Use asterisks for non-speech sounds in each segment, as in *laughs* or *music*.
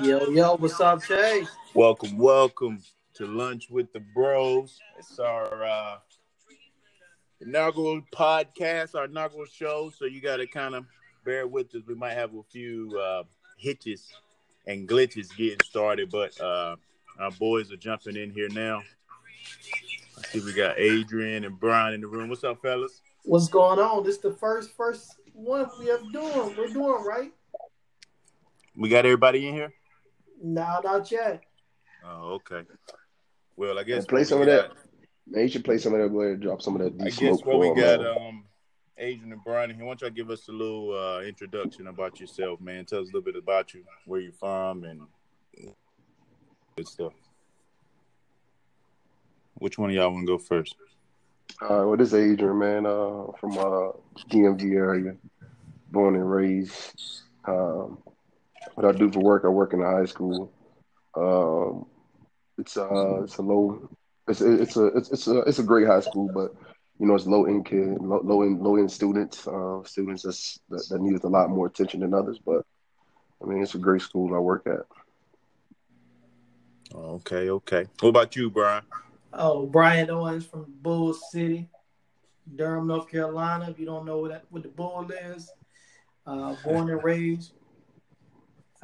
Yo, yo, what's up, Chase? Welcome, welcome to Lunch with the Bros. It's our uh, inaugural podcast, our inaugural show. So you got to kind of bear with us. We might have a few uh, hitches and glitches getting started, but uh, our boys are jumping in here now. I see we got Adrian and Brian in the room. What's up, fellas? What's going on? This is the first first one we are doing. We're doing right. We got everybody in here. No, not yet. Oh, okay. Well, I guess play what some we of that. Man, you should play some of that. Go ahead and drop some of that. I D guess smoke what we got, man. um, Adrian and Brian here. Why don't y'all give us a little uh, introduction about yourself, man? Tell us a little bit about you, where you're from, and good stuff. Which one of y'all want to go first? Uh, well, this is Adrian, man, uh, from uh, DMV area, born and raised. Um, what I do for work, I work in a high school. Um, it's uh, it's a low, it's it's a it's it's a it's a great high school, but you know it's low end kid, low low end low end students, uh, students that's, that that need a lot more attention than others. But I mean, it's a great school I work at. Okay, okay. What about you, Brian? Oh, Brian Owens from Bull City, Durham, North Carolina. If you don't know what that what the Bull is, uh, born and raised.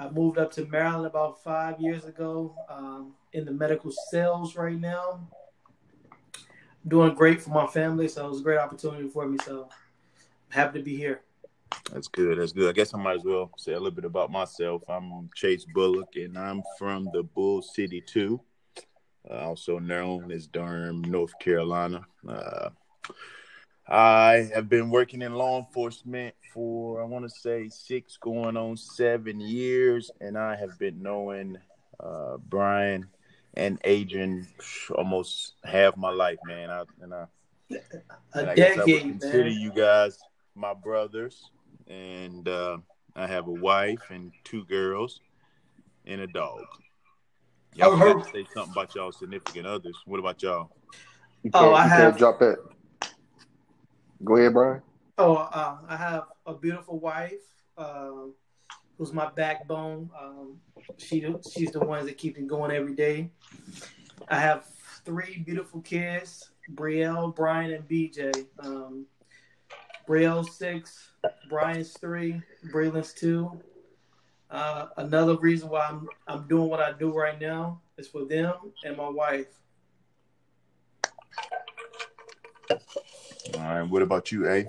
I moved up to Maryland about five years ago. Um, in the medical sales right now. Doing great for my family, so it was a great opportunity for me. So I'm happy to be here. That's good. That's good. I guess I might as well say a little bit about myself. I'm Chase Bullock, and I'm from the Bull City too, uh, also known as Durham, North Carolina. Uh, I have been working in law enforcement for I want to say six, going on seven years, and I have been knowing uh, Brian and Adrian almost half my life, man. I, and I A and I guess I would consider man. you guys my brothers, and uh, I have a wife and two girls and a dog. Y'all Oh, forgot to say something about y'all significant others. What about y'all? You Oh, can't, I have- can't drop that. Go ahead, Brian. Oh, uh, I have a beautiful wife um, who's my backbone. Um, she she's the ones that keeps me going every day. I have three beautiful kids: Brielle, Brian, and BJ. Um, Brielle's six, Brian's three, Braylon's two. Uh, another reason why I'm I'm doing what I do right now is for them and my wife. All right. What about you, A?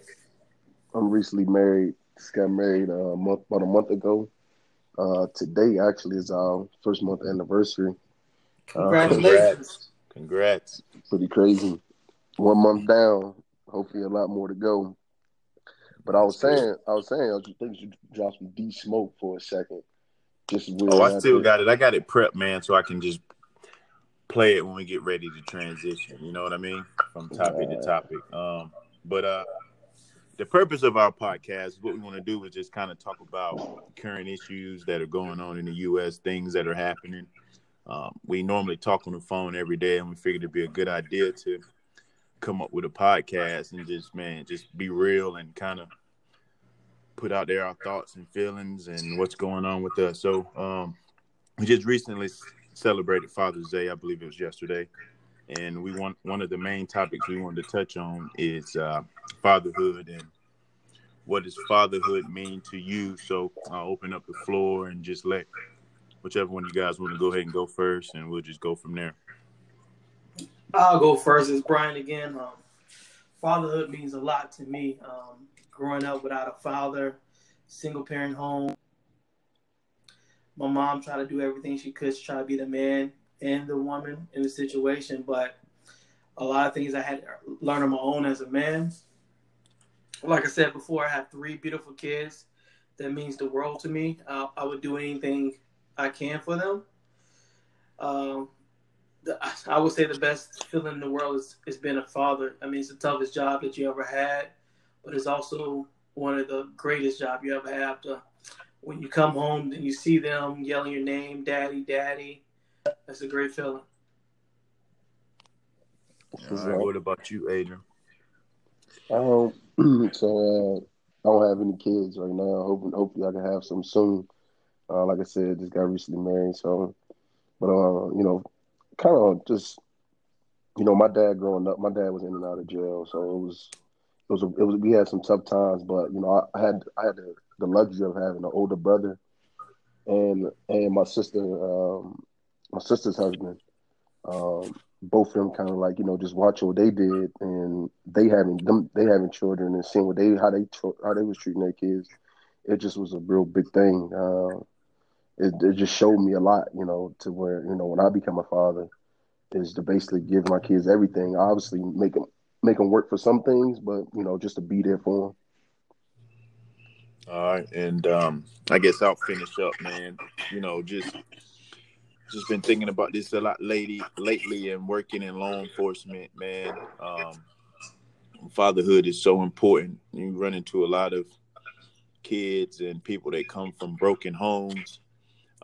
I'm recently married. Just got married uh, a month, about a month ago. Uh, today actually is our first month anniversary. Uh, Congratulations! Congrats. pretty crazy. One month down. Hopefully, a lot more to go. But I was saying, I was saying, I was thinking you should drop some D smoke for a second. Just. Oh, I still got it. I got it prepped, man, so I can just play it when we get ready to transition. You know what I mean? From topic to topic. Um, but uh, the purpose of our podcast, what we want to do is just kind of talk about current issues that are going on in the U.S., things that are happening. Um, we normally talk on the phone every day, and we figured it'd be a good idea to come up with a podcast and just, man, just be real and kind of put out there our thoughts and feelings and what's going on with us. So, um, we just recently celebrated Father's Day. I believe it was yesterday, and we want one of the main topics we wanted to touch on is uh, fatherhood and what does fatherhood mean to you. So, I'll open up the floor and just let whichever one you guys want to go ahead and go first, and we'll just go from there. I'll go first. It's Brian again. Um, fatherhood means a lot to me. Um, growing up without a father, single parent home. My mom tried to do everything she could to try to be the man and the woman in the situation, but a lot of things I had to learn on my own as a man. Like I said before, I have three beautiful kids. That means the world to me. Uh, I would do anything I can for them. Um, the, I would say the best feeling in the world is, is being a father. I mean, it's the toughest job that you ever had, but it's also one of the greatest jobs you ever have. To when you come home and you see them yelling your name, "Daddy, Daddy," that's a great feeling. All right, what about you, Adrian? Um, *clears throat* so uh, I don't have any kids right now. Hoping, hopefully, I can have some soon. Uh, like I said, just got recently married, so but uh, you know, kind of just you know, my dad growing up, my dad was in and out of jail, so it was it was a, it was we had some tough times, but you know, I, I had I had the, the luxury of having an older brother and and my sister, um, my sister's husband. Um, both of them kind of like you know just watching what they did and they having them they having children and seeing what they how they how they was treating their kids. It just was a real big thing. Uh, it, it just showed me a lot you know to where you know when i become a father is to basically give my kids everything. Obviously make them make them work for some things but you know just to be there for them all right and um i guess i'll finish up man you know just just been thinking about this a lot lately, lately, and working in law enforcement. Man, um, fatherhood is so important. You run into a lot of kids and people that come from broken homes,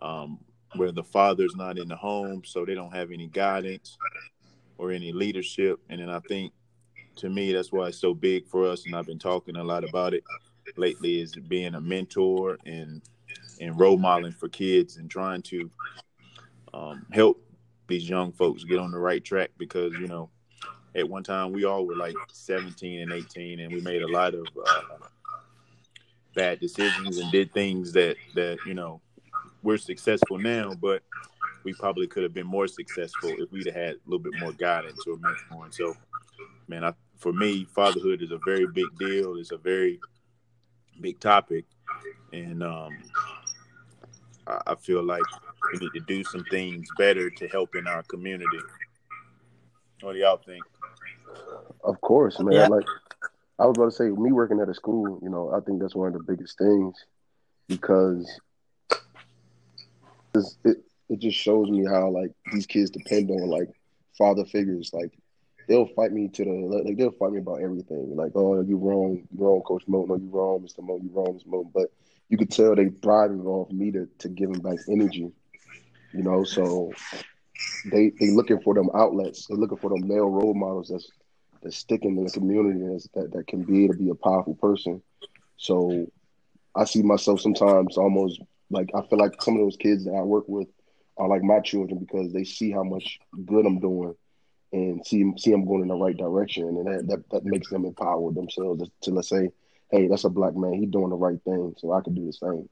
um, where the father's not in the home, so they don't have any guidance or any leadership. And then I think, to me, that's why it's so big for us. And I've been talking a lot about it lately, is being a mentor and and role modeling for kids and trying to um, help these young folks get on the right track because you know at one time we all were like 17 and 18 and we made a lot of uh, bad decisions and did things that that you know we're successful now but we probably could have been more successful if we'd have had a little bit more guidance or mentoring. So man I, for me fatherhood is a very big deal. It's a very big topic and um, I, I feel like we need to do some things better to help in our community. What do y'all think? Of course, man. Yeah. Like I was about to say, me working at a school, you know, I think that's one of the biggest things because it it just shows me how like these kids depend on like father figures. Like they'll fight me to the like they'll fight me about everything. Like, oh, you wrong, you wrong, Coach Mo. No, you wrong, Mr. Mo. You wrong, Mr. Mo. But you could tell they thriving off me to to give them back energy you know. So they they looking for them outlets. They're looking for them male role models that's that's sticking in the community and that that can be to be a powerful person. So I see myself sometimes almost like I feel like some of those kids that I work with are like my children because they see how much good I'm doing and see see them going in the right direction, and that that, that makes them empower themselves to, to let's say, hey, that's a black man, he's doing the right thing, so I can do the same.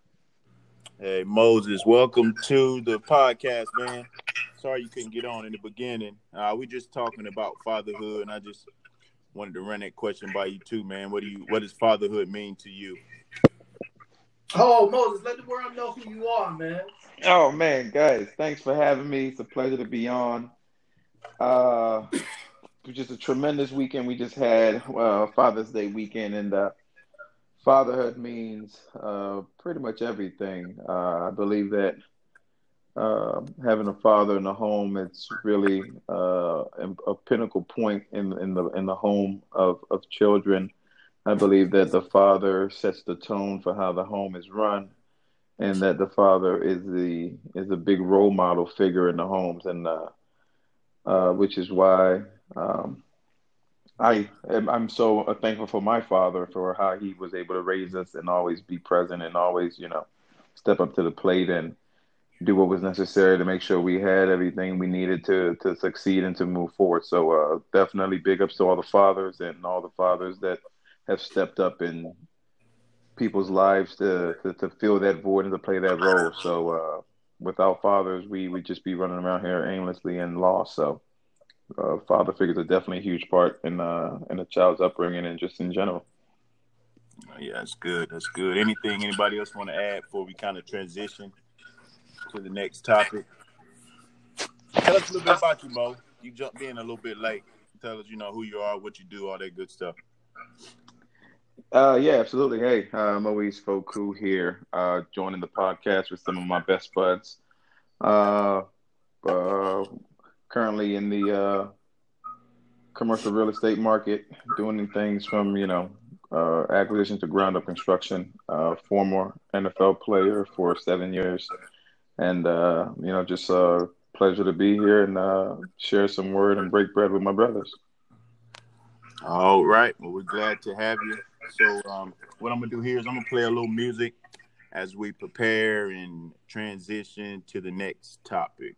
Hey Moses, welcome to the podcast, man. Sorry you couldn't get on in the beginning. Uh, we just talking about fatherhood, and I just wanted to run that question by you too, man. What do you what does fatherhood mean to you? Oh, Moses, let the world know who you are, man. Oh man, guys, thanks for having me. It's a pleasure to be on. Uh, just a tremendous weekend we just had, uh, Father's Day weekend, and uh, fatherhood means uh, pretty much everything. Uh, I believe that uh, having a father in the home it's really uh, a pinnacle point in in the in the home of of children. I believe that the father sets the tone for how the home is run, and that the father is the is a big role model figure in the homes, and uh, which is why. Um, I am I'm so thankful for my father for how he was able to raise us and always be present and always, you know, step up to the plate and do what was necessary to make sure we had everything we needed to to succeed and to move forward. So uh, definitely big ups to all the fathers and all the fathers that have stepped up in people's lives to to, to fill that void and to play that role. So uh, without fathers, we would just be running around here aimlessly and lost. So uh, father figures are definitely a huge part in uh, in a child's upbringing and just in general. Yeah, that's good. That's good. Anything anybody else want to add before we kind of transition to the next topic? Tell us a little bit about you, Mo. You jumped in a little bit late. Tell us, you know, who you are, what you do, all that good stuff. Uh, yeah, absolutely. Hey, uh, Moise Fokou here, uh, joining the podcast with some of my best buds. Uh, uh, currently in the uh, commercial real estate market, doing things from you know uh, acquisition to ground up construction. Uh, former NFL player for seven years, and uh, you know just a pleasure to be here and uh, share some word and break bread with my brothers. All right, well we're glad to have you. So um, what I'm gonna do here is I'm gonna play a little music. as we prepare and transition to the next topic.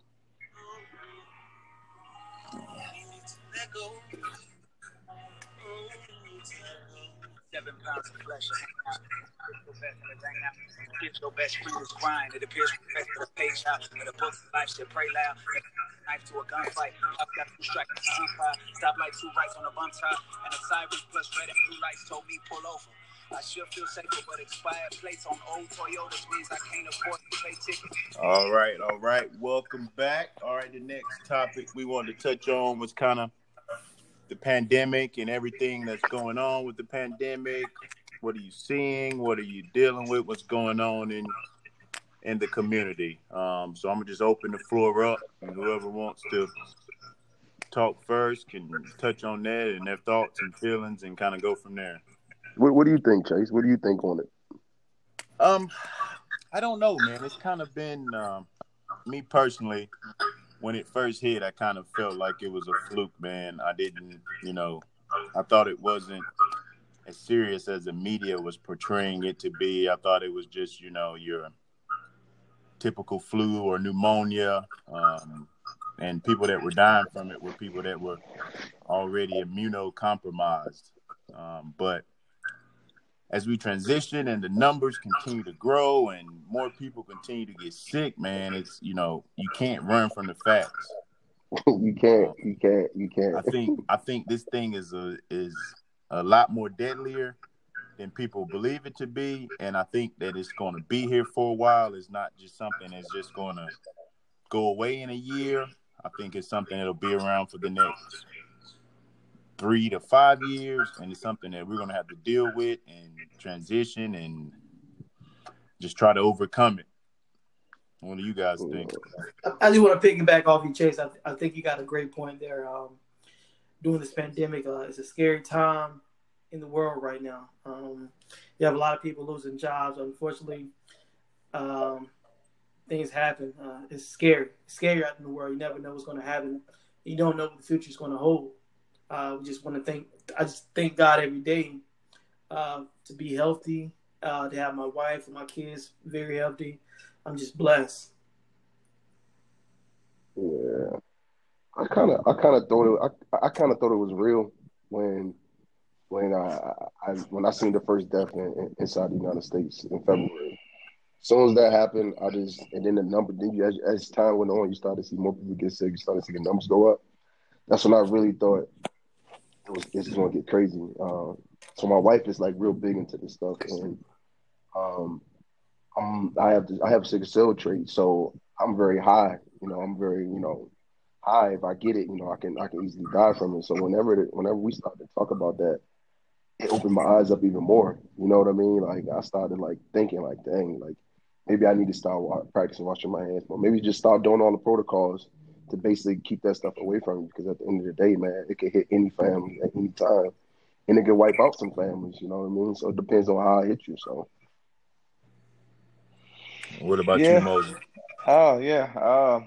Seven pounds of flesh. Your best friend is grind. It appears for the page out. But a book of life should pray loud. Knife to a gunfight. I've got two strikes on fire. Stop like two rights on a bun top. And a sirens plus red and blue lights told me pull over. I should feel safer, but expired plates on old Toyotas means I can't afford to pay tickets. All right, all right. Welcome back. All right, the next topic we wanted to touch on was kind of the pandemic and everything that's going on with the pandemic. What are you seeing? What are you dealing with? What's going on in in the community? Um, so I'm gonna just open the floor up, and whoever wants to talk first can touch on that and their thoughts and feelings, and kind of go from there. What, what do you think, Chase? What do you think on it? Um, I don't know, man. It's kind of been um, me personally. When it first hit, I kind of felt like it was a fluke, man. I didn't, you know, I thought it wasn't as serious as the media was portraying it to be. I thought it was just, you know, your typical flu or pneumonia. Um, and people that were dying from it were people that were already immunocompromised. Um, but as we transition and the numbers continue to grow and more people continue to get sick, man, it's you know you can't run from the facts. *laughs* you can't, you can't, you can't. I think I think this thing is a is a lot more deadlier than people believe it to be, and I think that it's going to be here for a while. It's not just something that's just going to go away in a year. I think it's something that'll be around for the next three to five years, and it's something that we're gonna have to deal with and transition and just try to overcome it. What do you guys think? I just want to piggyback off you, Chase. I, I think you got a great point there. Um, during this pandemic, uh, it's a scary time in the world right now. Um, you have a lot of people losing jobs. Unfortunately, um, things happen. Uh, it's scary. It's scary out in the world. You never know what's going to happen. You don't know what the future is going to hold. Uh, we just want to thank. I just thank God every day uh, to be healthy, uh, to have my wife and my kids very healthy. I'm just blessed. Yeah, I kind of, I kind of thought it, I, I kind of thought it was real when, when I, I, when I seen the first death in, in, inside the United States in February. As soon as that happened, I just, and then the number, then you, as, as time went on, you started to see more people get sick. You started to see the numbers go up. That's when I really thought it was it's going to get crazy. Um, so my wife is like real big into this stuff, and um, I'm I have I have a sickle cell trait, so I'm very high. You know, I'm very you know high. If I get it, you know, I can I can easily die from it. So whenever it, whenever we started to talk about that, it opened my eyes up even more. You know what I mean? Like I started like thinking like, dang, like maybe I need to start practicing washing my hands, but maybe just start doing all the protocols to basically keep that stuff away from you because at the end of the day, man, it could hit any family at any time, and it could wipe out some families. You know what I mean? So it depends on how it hits you. So, what about yeah. you, Moses? Oh yeah, uh,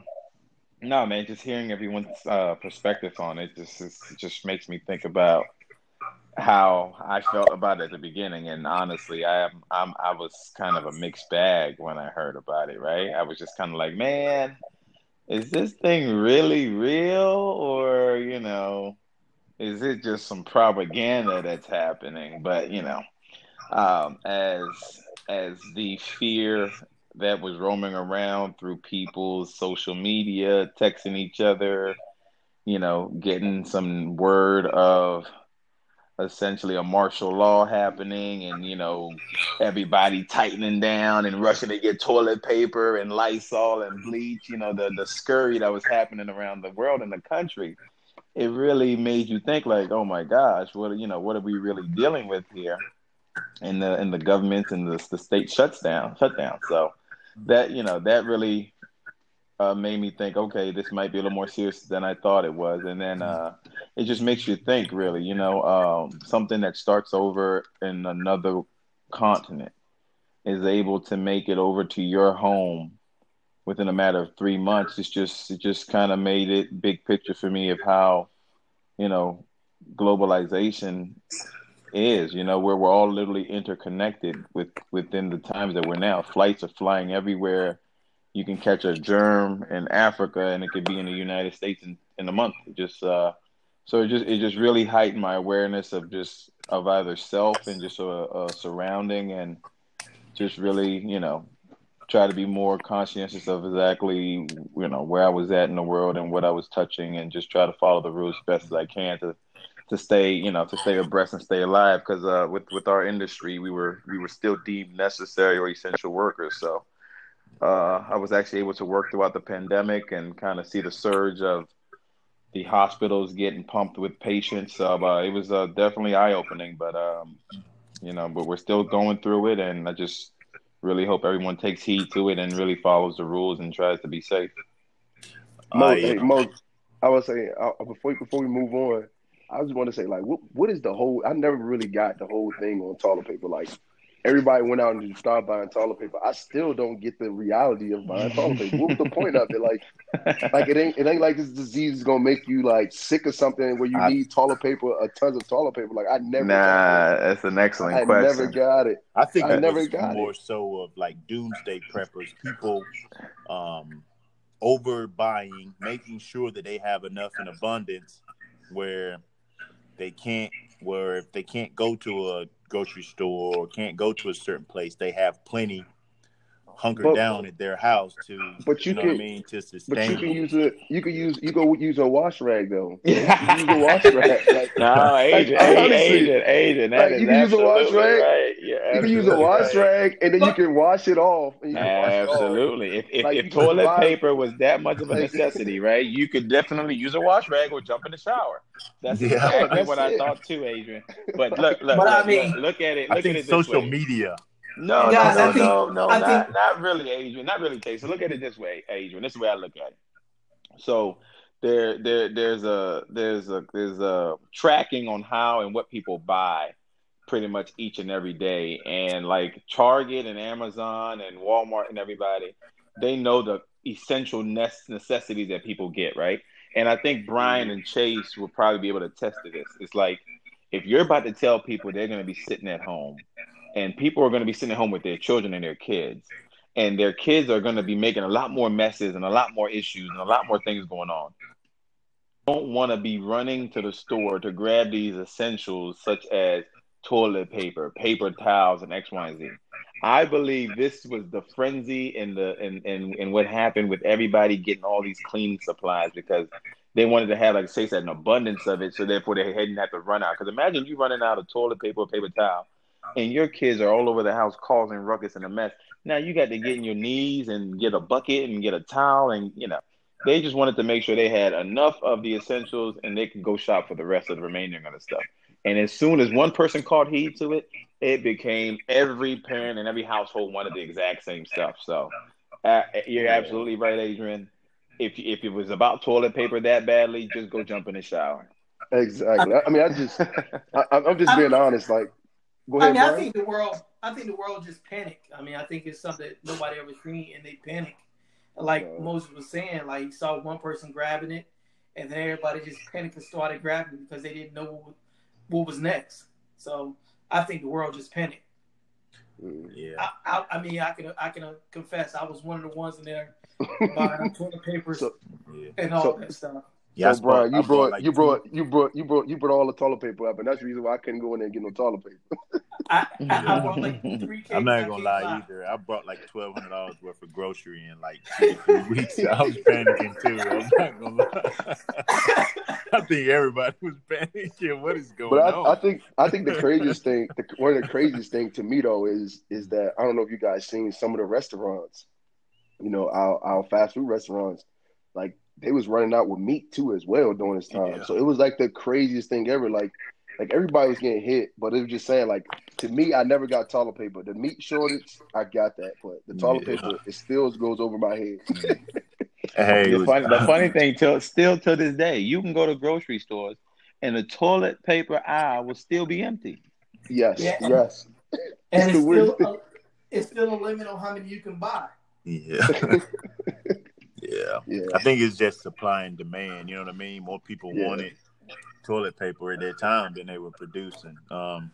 no man, just hearing everyone's uh, perspective on it just it just makes me think about how I felt about it at the beginning, and honestly, I am I'm I was kind of a mixed bag when I heard about it. Right, I was just kind of like, man is this thing really real? Or you know is it just some propaganda that's happening? But you know um, as as the fear that was roaming around through people's social media texting each other you know getting some word of essentially a martial law happening and you know everybody tightening down and rushing to get toilet paper and lysol and bleach you know the the scurry that was happening around the world and the country it really made you think like oh my gosh what you know what are we really dealing with here and the and the government and the, the state shuts down shut down so that you know that really uh, made me think, okay, this might be a little more serious than I thought it was. And then uh, it just makes you think, really, you know, um, something that starts over in another continent is able to make it over to your home within a matter of three months. It's just, it just kind of made it big picture for me of how, you know, globalization is. You know, where we're all literally interconnected with within the times that we're now. Flights are flying everywhere. You can catch a germ in Africa, and it could be in the United States in, in a month. Just uh, so it just it just really heightened my awareness of just of either self and just a, a surrounding, and just really you know try to be more conscientious of exactly you know where I was at in the world and what I was touching, and just try to follow the rules best as I can to to stay you know to stay abreast and stay alive. Because uh, with with our industry, we were we were still deemed necessary or essential workers. So uh, I was actually able to work throughout the pandemic and kind of see the surge of the hospitals getting pumped with patients. So uh, it was uh, definitely eye opening, but um, you know, but we're still going through it, and I just really hope everyone takes heed to it and really follows the rules and tries to be safe. Mo, uh, hey, Mo, I was saying uh, before before we move on, I just want to say like, what what is the whole? I never really got the whole thing on toilet paper. Like, everybody went out and started buying toilet paper. I still don't get the reality of buying toilet paper. What was the point of it? Like, *laughs* like it ain't it ain't like this disease is gonna make you like sick or something where you I, need toilet paper, a tons of toilet paper. Like I never. Nah, that's an excellent I question. I never got it. I think I never got it. more it. so of like doomsday preppers, people um overbuying, making sure that they have enough in abundance where they can't where if they can't go to a grocery store or can't go to a certain place, they have plenty hunkered but, down at their house to but you, you know can, I mean to sustain. But you can use a you can use you go use a wash rag though. *laughs* You can use a wash rag. Like, no, agent, like, agent, agent. That like, you can use a wash rag. Right. Yeah, you can use a wash rag and then you can wash it off. absolutely. Off. If if, like, if toilet wash, paper was that much of a *laughs* necessity, right? You could definitely use a wash rag or jump in the shower. That's yeah. exactly That's what it. I thought too, Adrian. But look, look, but look, I mean, look, look at it. Look I think at it social media no, no, no, think, no, no, not, think... not really, Adrian. Not really, Tay. So look at it this way, Adrian. This is the way I look at it. So there, there, there's a, there's a, there's a tracking on how and what people buy, pretty much each and every day. And like Target and Amazon and Walmart and everybody, they know the essential necessities that people get, right? And I think Brian mm-hmm. and Chase will probably be able to test to this. It's like if you're about to tell people they're going to be sitting at home and people are going to be sitting at home with their children and their kids and their kids are going to be making a lot more messes and a lot more issues and a lot more things going on don't want to be running to the store to grab these essentials such as toilet paper paper towels and x y and z i believe this was the frenzy and the in, in, in what happened with everybody getting all these cleaning supplies because they wanted to have like say an abundance of it so therefore they didn't have to run out because imagine you running out of toilet paper or paper towel and your kids are all over the house causing ruckus and a mess. Now you got to get in your knees and get a bucket and get a towel and you know they just wanted to make sure they had enough of the essentials and they could go shop for the rest of the remaining of the stuff. And as soon as one person caught heed to it, it became every parent and every household wanted the exact same stuff. So uh, you're absolutely right, Adrian. If if it was about toilet paper that badly, just go jump in the shower. Exactly. I mean, I just, *laughs* I, am just being honest. Like, Go ahead, I mean, Brian. I think the world, I think the world just panicked. I mean, I think it's something that nobody ever seen, and they panic. Like uh, Moses was saying, like you saw one person grabbing it, and then everybody just panicked and started grabbing it because they didn't know what, was next. So I think the world just panicked. Yeah. I, I, I, mean, I can I can uh, confess I was one of the ones in there *laughs* buying toilet papers so, and all so, that stuff. Yeah, so, Brian, you brought, like you brought, you brought, you brought, you brought all the toilet paper up, and that's the reason why I couldn't go in there and get no toilet paper. I, I, I brought like *laughs* three. I'm not gonna lie buy. either. I brought like twelve hundred dollars worth of grocery in like two three weeks. I was *laughs* panicking too. I'm not gonna lie. *laughs* I think everybody was panicking. What is going but I, on? I think I think the craziest thing, the, one of the craziest thing to me though is is that I don't know if you guys seen some of the restaurants, you know, our our fast food restaurants, like they was running out with meat too as well during this time. Yeah. So it was like the craziest thing ever. Like like everybody was getting hit, but it was just saying like to me, I never got toilet paper. The meat shortage, I got that, but the toilet yeah. paper, it still goes over my head. Mm. *laughs* hey, the, funny, the funny *laughs* thing, till still to this day, you can go to grocery stores and the toilet paper aisle will still be empty. Yes, yeah. yes. And *laughs* it's, it's still, a, it's still a limit on how many you can buy. Yeah. Yeah. yeah. I think it's just supply and demand. You know what I mean? More people yeah. wanted toilet paper at that time than they were producing. Um,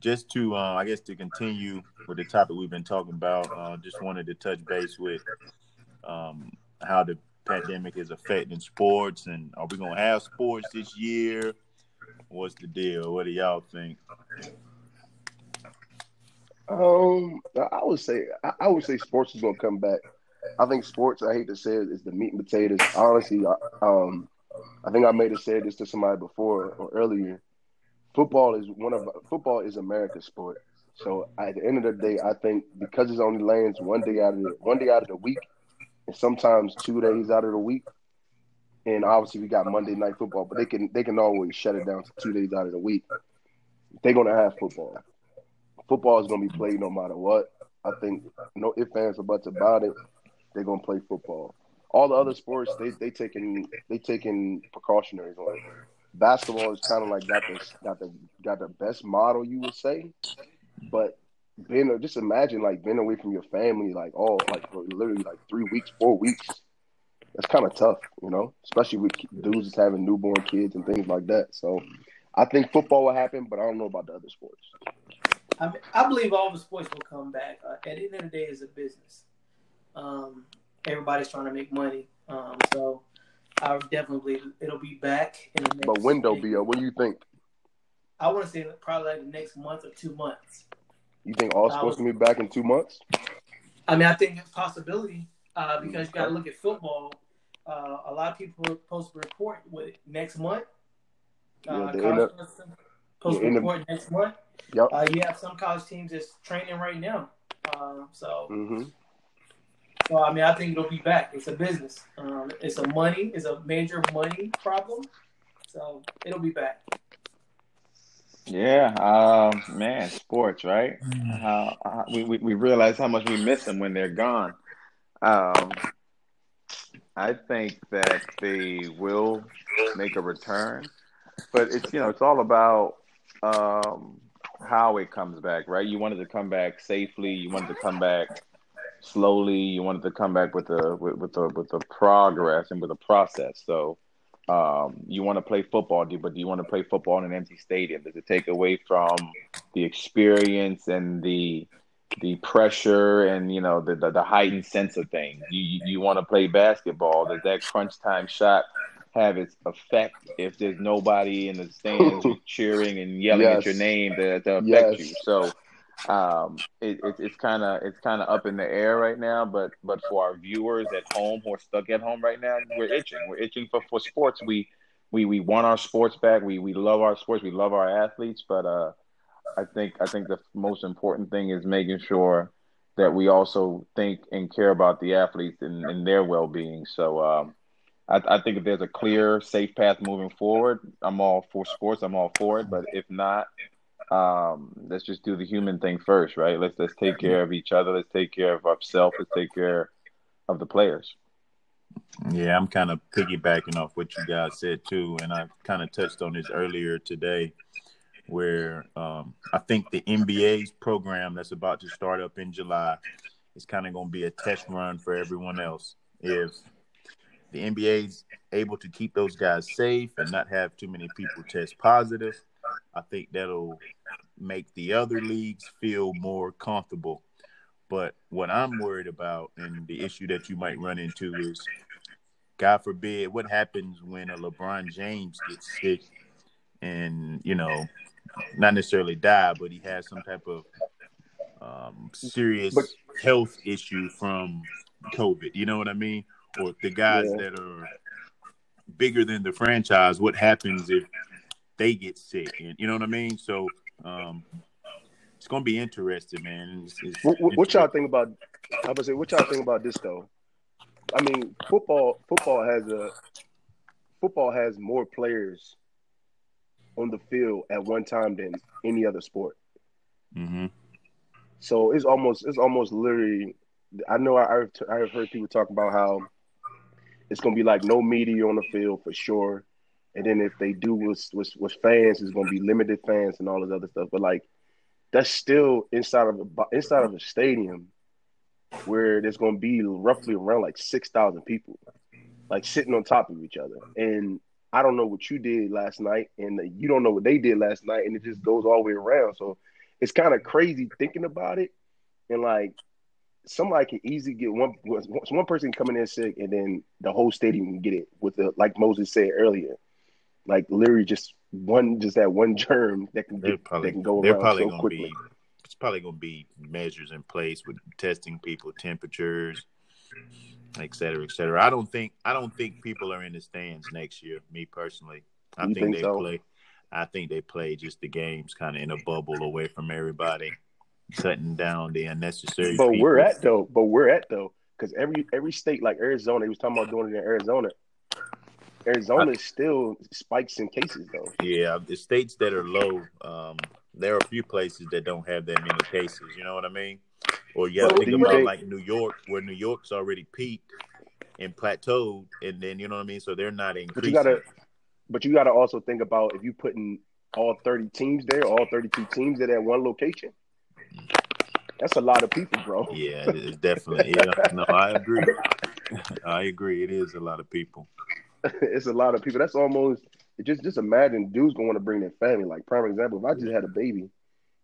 just to, uh, I guess, to continue with the topic we've been talking about, uh, just wanted to touch base with um, how the pandemic is affecting sports, and are we gonna have sports this year? What's the deal? What do y'all think? Um, I would say I would say sports is gonna come back. I think sports. I hate to say it, is the meat and potatoes. Honestly, um, I think I may have said this to somebody before or earlier. Football is one of football is America's sport. So at the end of the day, I think because it's only lands one day out of the one day out of the week, and sometimes two days out of the week, and obviously we got Monday night football, but they can they can always shut it down to two days out of the week. They're gonna have football. Football is gonna be played no matter what. I think no ifs ands or about it. They're gonna play football. All the other sports, they they taking they taking precautionaries on it basketball is kind of like got the got the got the best model you would say, but being just imagine like being away from your family like all like literally like three weeks, four weeks. That's kind of tough, you know, especially with dudes just having newborn kids and things like that. So, I think football will happen, but I don't know about the other sports. I, mean, I believe all the sports will come back. Uh, at the end of the day, it's a business. Um, everybody's trying to make money. Um, so I definitely believe it'll be back in the next. But when though, Bo? What do you think? I want to say probably like the next month or two months. You think all sports gonna be back in two months? I mean, I think it's a possibility uh, because you got to look at football. Uh, a lot of people are supposed to report with next month. Uh, yeah, college to report next month. Yep. Uh, you have some college teams that's training right now. Uh, so mm-hmm. So I mean, I think it'll be back. It's a business. Um, it's a money. It's a major money problem. So it'll be back. Yeah, um, man, sports, right? Uh, we, we we realize how much we miss them when they're gone. Um, I think that they will make a return, but it's you know it's all about um, how it comes back, right? You wanted to come back safely. You wanted to come back slowly. You wanted to come back with the with, with the with the progress and with the process. So um, you want to play football, but do you want to play football in an empty stadium? Does it take away from the experience and the the pressure and you know the, the, the heightened sense of things? You you want to play basketball? Does that crunch time shot have its effect if there's nobody in the stands *laughs* cheering and yelling yes. at your name to, to affect yes. you? So um, it, it, it's kind of it's kind of up in the air right now. But but for our viewers at home who are stuck at home right now, we're itching. We're itching for, for sports. We we we want our sports back. We we love our sports. We love our athletes. But uh, I think I think the most important thing is making sure that we also think and care about the athletes and, and their well being. So. Um, I, I think if there's a clear, safe path moving forward, I'm all for sports. I'm all for it. But if not, um, let's just do the human thing first, right? Let's let's take care of each other. Let's take care of ourselves. Let's take care of the players. Yeah, I'm kind of piggybacking off what you guys said too, and I kind of touched on this earlier today, where um, I think the NBA's program that's about to start up in July is kind of going to be a test run for everyone else. If the NBA's able to keep those guys safe and not have too many people test positive, I think that'll make the other leagues feel more comfortable. But what I'm worried about and the issue that you might run into is God forbid what happens when a LeBron James gets sick and, you know, not necessarily die, but he has some type of um, serious but, health issue from COVID. You know what I mean? Or the guys yeah. that are bigger than the franchise, what happens if they get sick. And you know what I mean? So um, it's gonna be interesting, man. It's, it's what, what, y'all think about? I was say, what y'all think about this though? I mean, football football has a football has more players on the field at one time than any other sport. Mm-hmm. So it's almost it's almost literally. I know I, I've, I've heard people talk about how it's gonna be like no media on the field for sure. And then if they do with with, with fans, it's going to be limited fans and all this other stuff. But like that's still inside of a inside of a stadium where there's going to be roughly around like six thousand people, like sitting on top of each other. And I don't know what you did last night, and you don't know what they did last night, and it just goes all the way around. So it's kind of crazy thinking about it, and like somebody can easily get one one person coming in sick, and then the whole stadium can get it with the like Moses said earlier, like literally just one just that one germ that can get, probably, that can go around probably so quickly. Be, it's probably going to be measures in place with testing people temperatures, et cetera, et cetera. I don't think I don't think people are in the stands next year. Me personally, I think, think, they so? play. I think they play just the games kind of in a bubble away from everybody, shutting down the unnecessary. But people. we're at though. But we're at though because every every state like Arizona, he was talking about doing it in Arizona. Arizona I, still spikes in cases though. Yeah, the states that are low, um, there are a few places that don't have that many cases. You know what I mean? Or you got to think about think? like New York, where New York's already peaked and plateaued, and then you know what I mean. So they're not increasing. But you gotta, but you gotta also think about if you putting all thirty teams there, all thirty-two teams at that one location. That's a lot of people, bro. Yeah, it's definitely. Yeah, no, I agree. *laughs* I agree. It is a lot of people. *laughs* it's a lot of people. That's almost just just imagine dudes gonna want to bring their family. Like prime example, if I just had a baby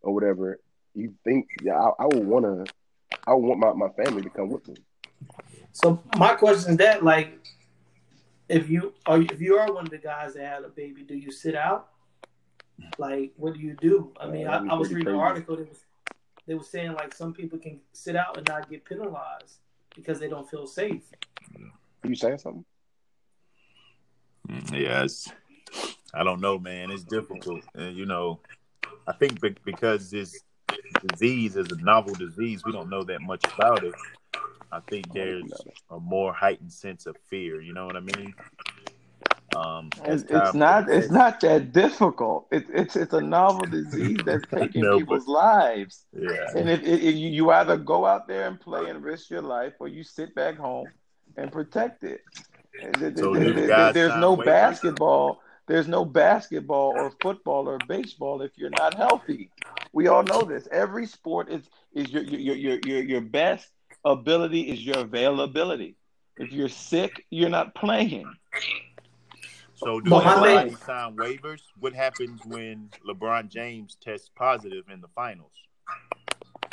or whatever, you think yeah, I, I would want to, I would want my, my family to come with me. So my question is that like, if you are if you are one of the guys that had a baby, do you sit out? Like, what do you do? I mean, uh, I, I, was reading crazy. an article that was they were saying like some people can sit out and not get penalized because they don't feel safe. Are you saying something? Yes. I don't know, man. It's difficult. And, you know, I think because this disease is a novel disease, we don't know that much about it. I think there's a more heightened sense of fear. You know what I mean? Um, it's, it's not. It's not that difficult. It's it's it's a novel disease that's *laughs* taking no, people's but, lives. Yeah. And if, if, you either go out there and play and risk your life, or you sit back home and protect it. So there, there's no basketball. There's no basketball or football or baseball if you're not healthy. We all know this. Every sport is is your your your your, your best ability is your availability. If you're sick, you're not playing. So do anybody sign waivers? What happens when LeBron James tests positive in the finals?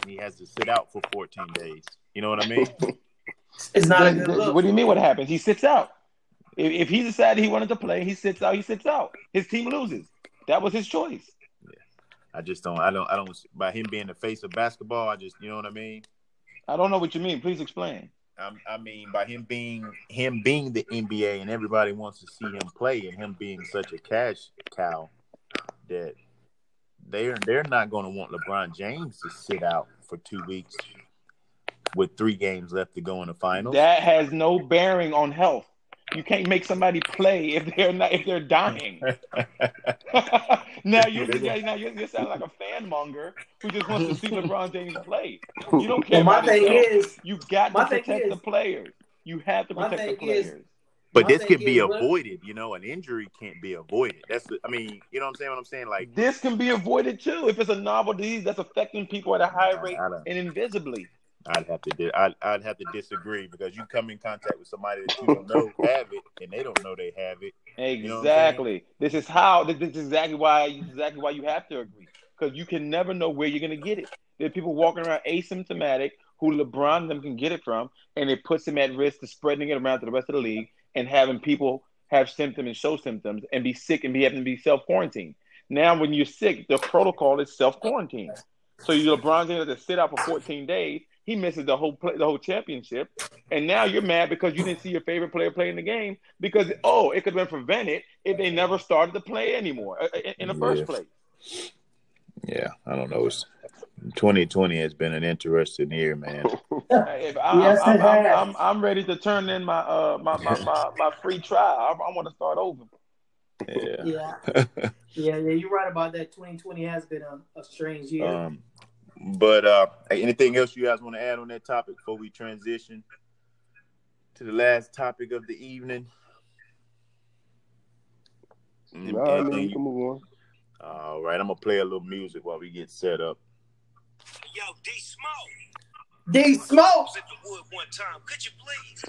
He has to sit out for 14 days. You know what I mean? *laughs* It's not a good look. What do you mean? What happens? He sits out. If, if he decided he wanted to play, he sits out. He sits out. His team loses. That was his choice. Yeah. I just don't. I don't. I don't. By him being the face of basketball, I just. You know what I mean? I don't know what you mean. Please explain. I, I mean, by him being him being the NBA and everybody wants to see him play, and him being such a cash cow that they're they're not going to want LeBron James to sit out for two weeks with three games left to go in the finals. That has no bearing on health. You can't make somebody play if they're not if they're dying. *laughs* *laughs* now you now you you sound like a fan monger who just wants to see LeBron James play. You don't care. Well, my thing yourself. is, you got to protect is, the players. You have to protect the players. Is, but this can be avoided, you know. An injury can't be avoided. That's, I mean, you know what I'm saying. What I'm saying, like this can be avoided too if it's a novel disease that's affecting people at a high rate and invisibly. I'd have to di- I'd, I'd have to disagree because you come in contact with somebody that you don't know have it and they don't know they have it. Exactly. You know this is how this is exactly why exactly why you have to agree because you can never know where you're gonna get it. There are people walking around asymptomatic who LeBron them can get it from, and it puts them at risk to spreading it around to the rest of the league and having people have symptoms and show symptoms and be sick and be having to be self quarantined. Now, when you're sick, the protocol is self quarantine. So you LeBron James has to sit out for 14 days he misses the whole play, the whole championship, and now you're mad because you didn't see your favorite player play in the game because oh, it could have been prevented if they never started to play anymore uh, in, in the first place. Yeah, I don't know. It's, 2020 has been an interesting year, man. *laughs* yes, I'm, I'm, I'm, I'm, ready to turn in my uh my my, my, my free trial. I, I want to start over. Yeah. Yeah. *laughs* yeah, yeah, you're right about that. 2020 has been a, a strange year. Um, but uh, anything else you guys want to add on that topic before we transition to the last topic of the evening? No, I mean, you move on. All right, I'm gonna play a little music while we get set up. Yo, D Smoke. D Smoke. At the wood one time. Could you please?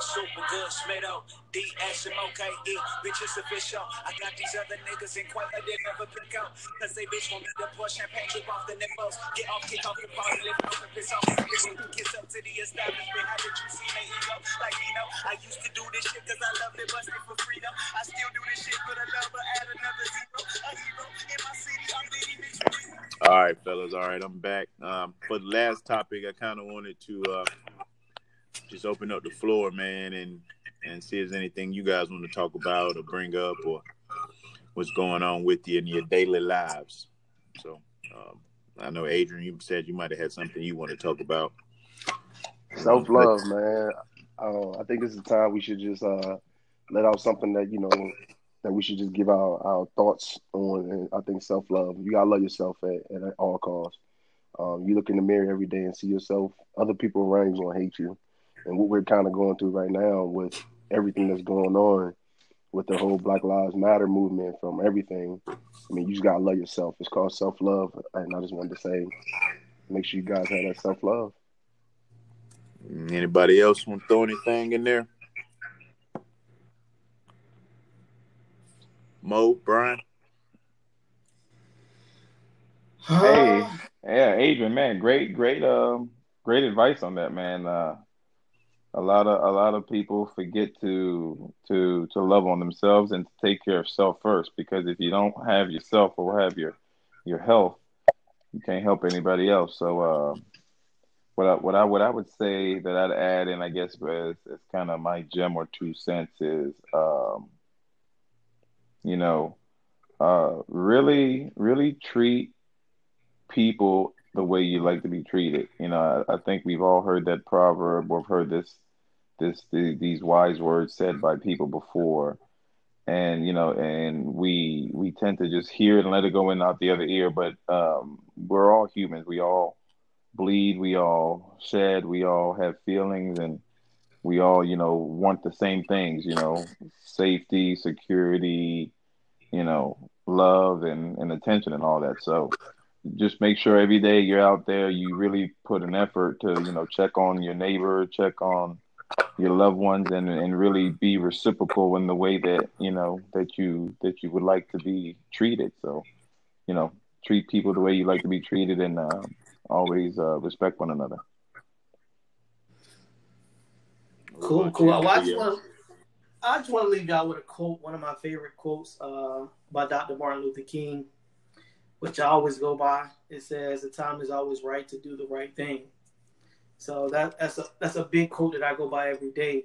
Super good, Smitto, D, S, M, O, K, E, bitches official. I got these other niggas in quite a different pick out. Cause they bitch want me to pour champagne, drip off the nipples. Get off, kick off the party, lift off the piss off. Kiss up to the establishment, how did you see my ego? Like, you know, I used to do this shit cause I loved it, busted for freedom. I still do this shit for the love, but add another zero. A hero in my city, I'm the image. All right, fellas. All right, I'm back. Um, for the last topic, I kind of wanted to uh, just open up the floor, man, and and see if there's anything you guys want to talk about or bring up or what's going on with you in your daily lives. So um, I know Adrian, you said you might have had something you want to talk about. Self love, man. Uh, I think this is the time we should just uh, let out something that you know that we should just give our, our thoughts on. And I think self love. You gotta love yourself at, at all costs. Um, you look in the mirror every day and see yourself. Other people around you gonna hate you, and what we're kind of going through right now with everything that's going on with the whole Black Lives Matter movement, from everything. I mean, you just gotta love yourself. It's called self love, and I just wanted to say, make sure you guys have that self love. Anybody else want to throw anything in there? Mo, Brian. Hey, yeah, Adrian, man, great, great, um, great advice on that, man. Uh, a lot of a lot of people forget to to to love on themselves and to take care of self first because if you don't have yourself or have your your health, you can't help anybody else. So, uh, what I, what I what I would say that I'd add, and I guess as, as kind of my gem or two cents is, um, you know, uh, really really treat people the way you like to be treated. You know, I, I think we've all heard that proverb or heard this this the, these wise words said by people before. And you know and we we tend to just hear it and let it go in out the other ear. But um, we're all humans. We all bleed. We all shed. We all have feelings. And we all you know want the same things you know safety security you know love and, and attention and all that. So just make sure every day you're out there you really put an effort to you know check on your neighbor check on your loved ones and and really be reciprocal in the way that you know that you that you would like to be treated so you know treat people the way you like to be treated and uh, always uh, respect one another Cool, cool. Well, I just want to, I just want to leave y'all with a quote, one of my favorite quotes uh, by Dr. Martin Luther King, which I always go by. It says, "The time is always right to do the right thing." So that that's a that's a big quote that I go by every day.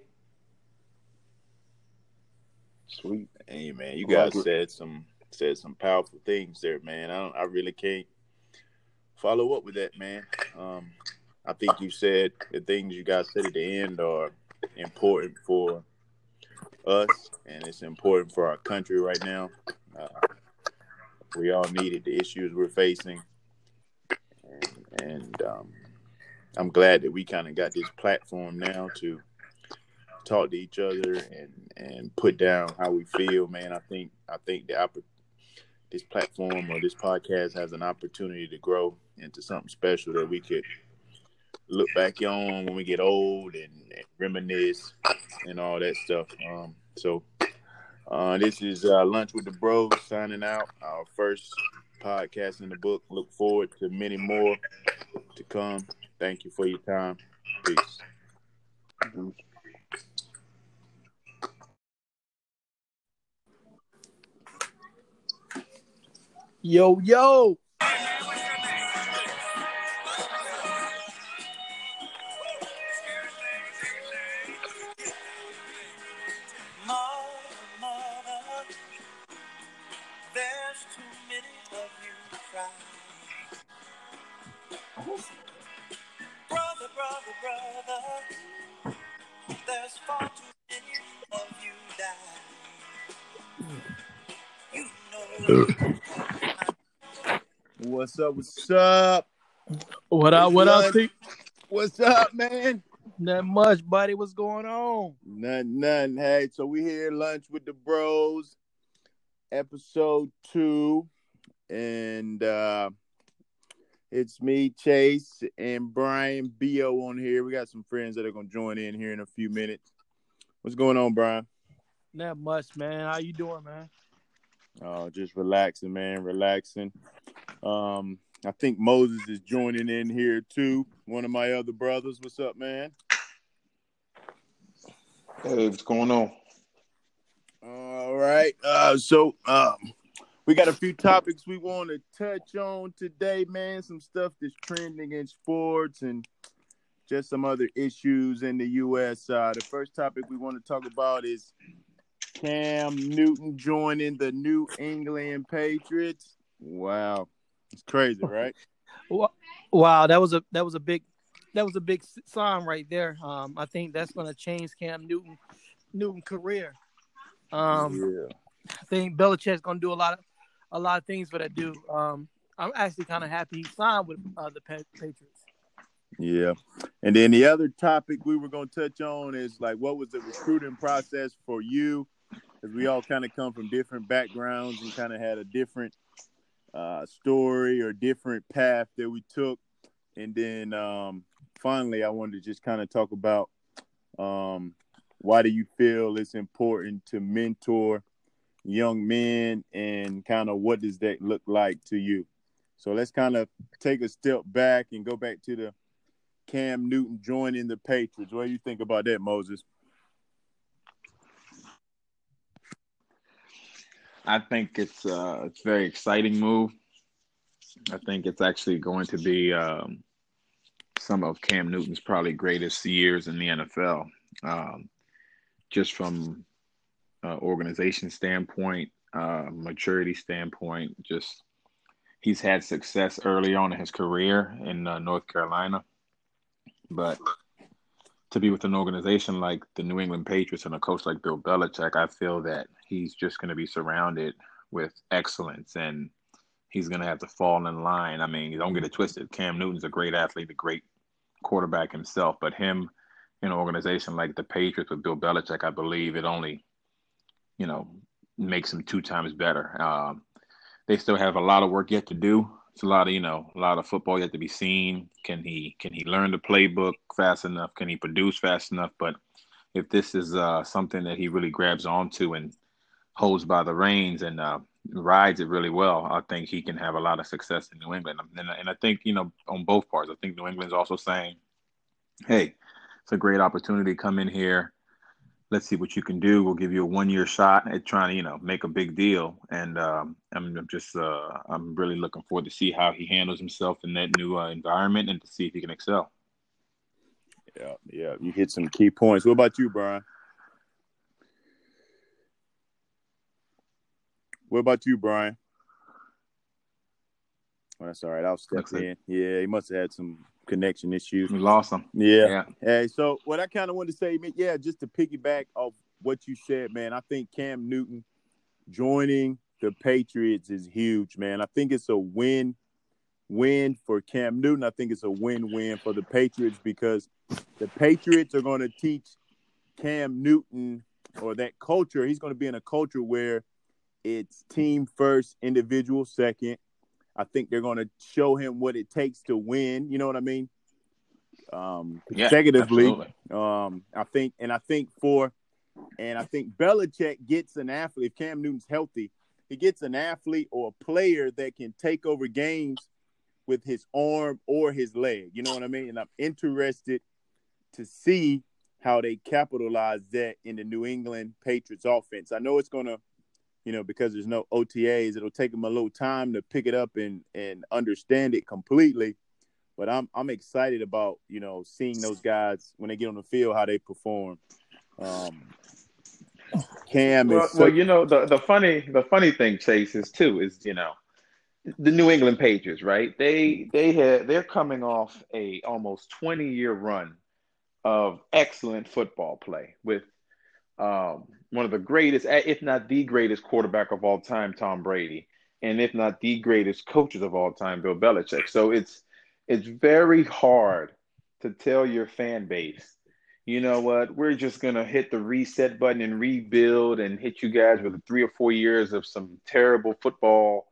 Sweet. Hey man, you guys said some said some powerful things there, man. I don't I really can't follow up with that, man. Um I think you said the things you guys said at the end are important for us and it's important for our country right now. Uh, we all needed the issues we're facing and, and um, I'm glad that we kind of got this platform now to talk to each other and and put down how we feel, man. I think I think the this platform or this podcast has an opportunity to grow into something special that we could look back on when we get old and, and reminisce and all that stuff. Um, so uh, this is uh, lunch with the bros signing out. Our first podcast in the book. Look forward to many more to come. Thank you for your time. Peace. Yo, yo. Up? What's up? What up? What up? What's up, man? Not much, buddy. What's going on? Nothing, nothing. Hey, so we here lunch with the bros, episode two, and uh It's me, Chase, and Brian Bo on here. We got some friends that are gonna join in here in a few minutes. What's going on, Brian? Not much, man. How you doing, man? Oh, just relaxing, man, relaxing. Um, I think Moise is joining in here too. One of my other brothers. What's up, man? Hey, what's going on? All right. Uh, so um, we got a few topics we want to touch on today, man. Some stuff that's trending in sports and just some other issues in the U.S. Uh, the first topic we want to talk about is Cam Newton joining the New England Patriots. Wow, it's crazy, right? *laughs* Wow, that was a that was a big that was a big sign right there. Um, I think that's going to change Cam Newton Newton career. Um, yeah. I think Belichick's going to do a lot of a lot of things for that dude. Um, I'm actually kind of happy he signed with uh, the Patriots. Yeah, and then the other topic we were going to touch on is like, what was the recruiting process for you? Because we all kind of come from different backgrounds and kind of had a different uh, story or different path that we took. And then um, finally, I wanted to just kind of talk about um, why do you feel it's important to mentor young men and kind of what does that look like to you? So let's kind of take a step back and go back to the Cam Newton joining the Patriots. What do you think about that, Moise? I think it's uh, it's a very exciting move. I think it's actually going to be um, some of Cam Newton's probably greatest years in the NFL. Um, just from uh, organization standpoint, uh, maturity standpoint, just he's had success early on in his career in uh, North Carolina, but to be with an organization like the New England Patriots and a coach like Bill Belichick, I feel that he's just going to be surrounded with excellence and he's going to have to fall in line. I mean, don't get it twisted. Cam Newton's a great athlete, a great quarterback himself, but him in an organization like the Patriots with Bill Belichick, I believe it only, you know, makes him two times better. Um, they still have a lot of work yet to do. It's a lot of, you know, a lot of football yet to be seen. Can he can he learn the playbook fast enough? Can he produce fast enough? But if this is uh, something that he really grabs onto and holds by the reins and uh, rides it really well, I think he can have a lot of success in New England. And, and I think, you know, on both parts, I think New England's also saying, hey, it's a great opportunity. To come in here. Let's see what you can do. We'll give you a one year shot at trying to, you know, make a big deal. And um, I'm, I'm just, uh, I'm really looking forward to see how he handles himself in that new uh, environment and to see if he can excel. Yeah, yeah, you hit some key points. What about you, Brian? What about you, Brian? Oh, that's all right. I'll step Looks in. Yeah, he must have had some connection issues. We lost him. Yeah. Yeah. Hey, so what I kind of wanted to say, man, yeah, just to piggyback off what you said, man, I think Cam Newton joining the Patriots is huge, man. I think it's a win win for Cam Newton. I think it's a win-win for the Patriots because the Patriots are going to teach Cam Newton or that culture. He's going to be in a culture where it's team first, individual second. I think they're going to show him what it takes to win. You know what I mean? Um, Yeah, consecutively. absolutely. um, I think, and I think for, and I think Belichick gets an athlete. If Cam Newton's healthy, he gets an athlete or a player that can take over games with his arm or his leg. You know what I mean? And I'm interested to see how they capitalize that in the New England Patriots offense. I know it's going to, you know, because there's no OTAs, it'll take them a little time to pick it up and and understand it completely. But I'm I'm excited about you know seeing those guys when they get on the field how they perform. Um, Cam Well, is well, you know the the funny the funny thing, Chase, is too is you know the New England Patriots, right? They they had they're coming off a almost twenty year run of excellent football play with um, one of the greatest, eh, if not the greatest quarterback of all time, Tom Brady, and if not the greatest coaches of all time, Bill Belichick. So it's it's very hard to tell your fan base you know what, we're just to hit the reset button and rebuild and hit you guys with three or four years of some terrible football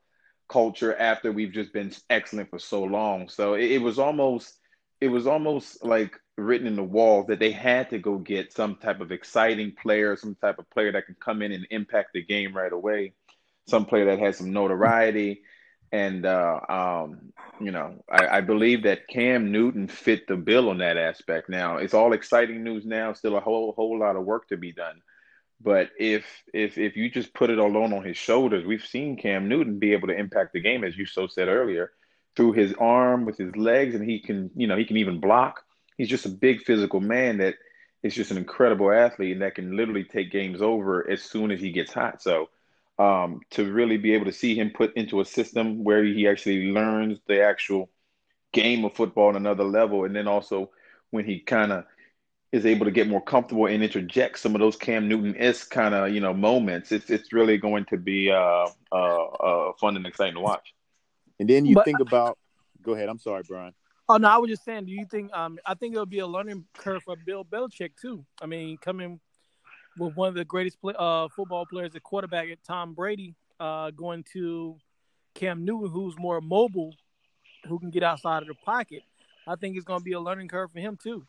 culture after we've just been excellent for so long. So it, it was almost it was almost like written in the wall that they had to go get some type of exciting player, some type of player that can come in and impact the game right away, some player that has some notoriety. And uh, um, you know, I, I, believe that Cam Newton fit the bill on that aspect. Now it's all exciting news. Now, still a whole whole lot of work to be done. But if if if you just put it alone on his shoulders, we've seen Cam Newton be able to impact the game, as you so said earlier, through his arm with his legs, and he can you know he can even block. He's just a big physical man that is just an incredible athlete and that can literally take games over as soon as he gets hot. So um, to really be able to see him put into a system where he actually learns the actual game of football on another level, and then also when he kind of is able to get more comfortable and interject some of those Cam Newton esque kind of you know moments, it's it's really going to be uh, uh, uh, fun and exciting to watch. And then you but, think about. Go ahead. I'm sorry, Brian. Oh no, I was just saying. Do you think? Um, I think it'll be a learning curve for Bill Belichick too. I mean, coming with one of the greatest play, uh, football players at quarterback at Tom Brady, uh, going to Cam Newton, who's more mobile, who can get outside of the pocket. I think it's going to be a learning curve for him too.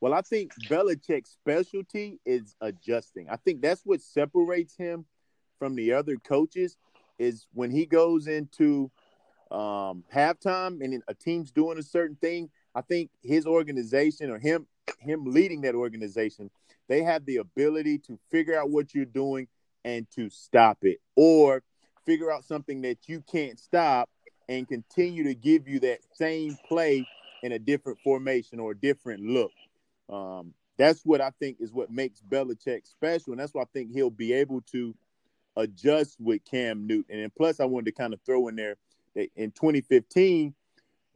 Well, I think Belichick's specialty is adjusting. I think that's what separates him from the other coaches is when he goes into um, halftime and a team's doing a certain thing. I think his organization or him him leading that organization they have the ability to figure out what you're doing and to stop it or figure out something that you can't stop and continue to give you that same play in a different formation or a different look. Um, that's what I think is what makes Belichick special, and that's why I think he'll be able to adjust with Cam Newton. And plus, I wanted to kind of throw in there in 2015,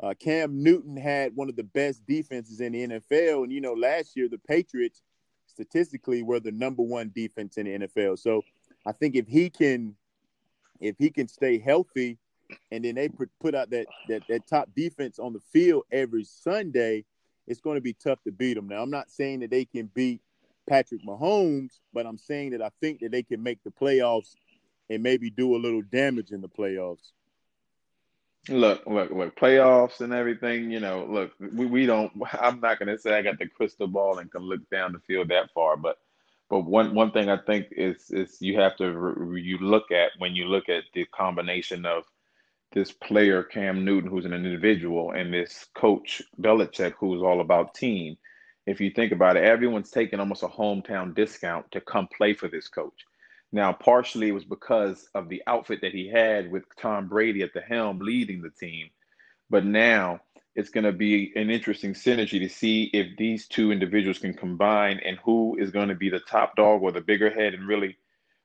uh, Cam Newton had one of the best defenses in the NFL, and you know, last year the Patriots statistically we're the number one defense in the NFL. So I think if he can if he can stay healthy and then they put out that that that top defense on the field every Sunday, it's going to be tough to beat them. Now I'm not saying that they can beat Patrick Mahomes, but I'm saying that I think that they can make the playoffs and maybe do a little damage in the playoffs. Look, look, look, playoffs and everything, you know, look, we, we don't I'm not gonna say I got the crystal ball and can look down the field that far, but but one one thing I think is is you have to you look at when you look at the combination of this player Cam Newton, who's an individual, and this coach Belichick, who's all about team. If you think about it, everyone's taking almost a hometown discount to come play for this coach. Now, partially it was because of the outfit that he had with Tom Brady at the helm leading the team. But now it's going to be an interesting synergy to see if these two individuals can combine and who is going to be the top dog or the bigger head and really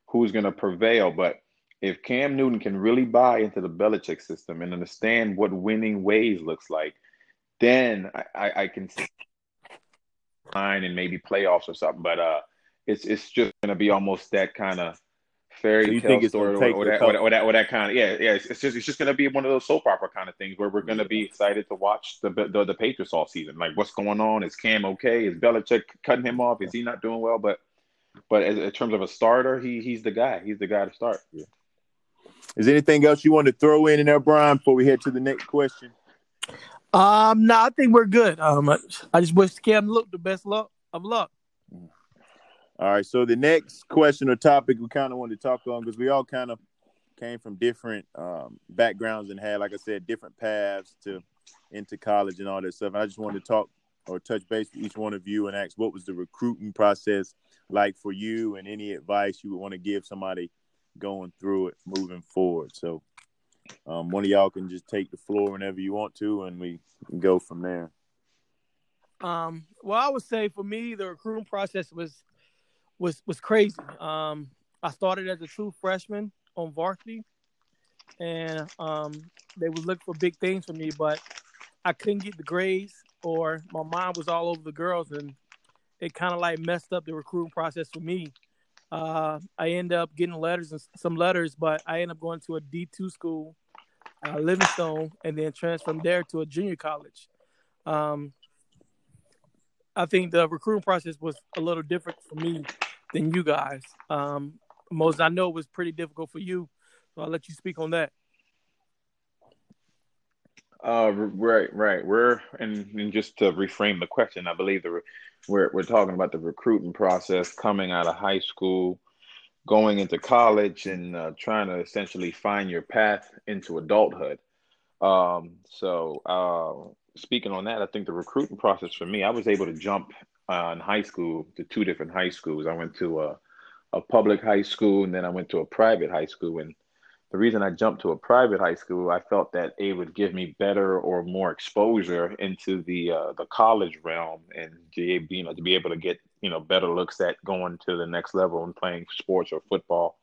who's going to prevail. But if Cam Newton can really buy into the Belichick system and understand what winning ways looks like, then I, I, I can see and maybe playoffs or something. But uh, it's it's just gonna be almost that kind of fairy so tale story or, or, that, or, or, that, or that kind of yeah yeah it's, it's, just it's just gonna be one of those soap opera kind of things where we're gonna be excited to watch the, the the Patriots all season like what's going on is Cam okay is Belichick cutting him off is he not doing well but but as, in terms of a starter he he's the guy he's the guy to start yeah. Is there anything else you want to throw in in there, Brian, before we head to the next question? Um, no, I think we're good. Um, I just wish Cam look the best luck of luck. All right. So the next question or topic we kind of wanted to talk on because we all kind of came from different um, backgrounds and had, like I said, different paths to into college and all that stuff. And I just wanted to talk or touch base with each one of you and ask what was the recruiting process like for you and any advice you would want to give somebody going through it moving forward. So um, one of y'all can just take the floor whenever you want to, and we go from there. Um, well, I would say for me, the recruiting process was was was crazy. Um, I started as a true freshman on varsity, and um, they would look for big things for me, but I couldn't get the grades, or my mind was all over the girls, and it kind of like messed up the recruiting process for me. Uh, I ended up getting letters and some letters, but I ended up going to a D two school, uh, Livingstone, and then transferred from there to a junior college. Um, I think the recruiting process was a little different for me than you guys. Um, Moise, I know it was pretty difficult for you, so I'll let you speak on that. Uh, right, right. We're and, and just to reframe the question, I believe the we're we're talking about the recruiting process coming out of high school, going into college, and uh, trying to essentially find your path into adulthood. Um, so, uh, speaking on that, I think the recruiting process for me, I was able to jump uh, in high school to two different high schools. I went to a a public high school, and then I went to a private high school, and the reason I jumped to a private high school, I felt that it would give me better or more exposure into the uh, the college realm and to, you know to be able to get you know better looks at going to the next level and playing sports or football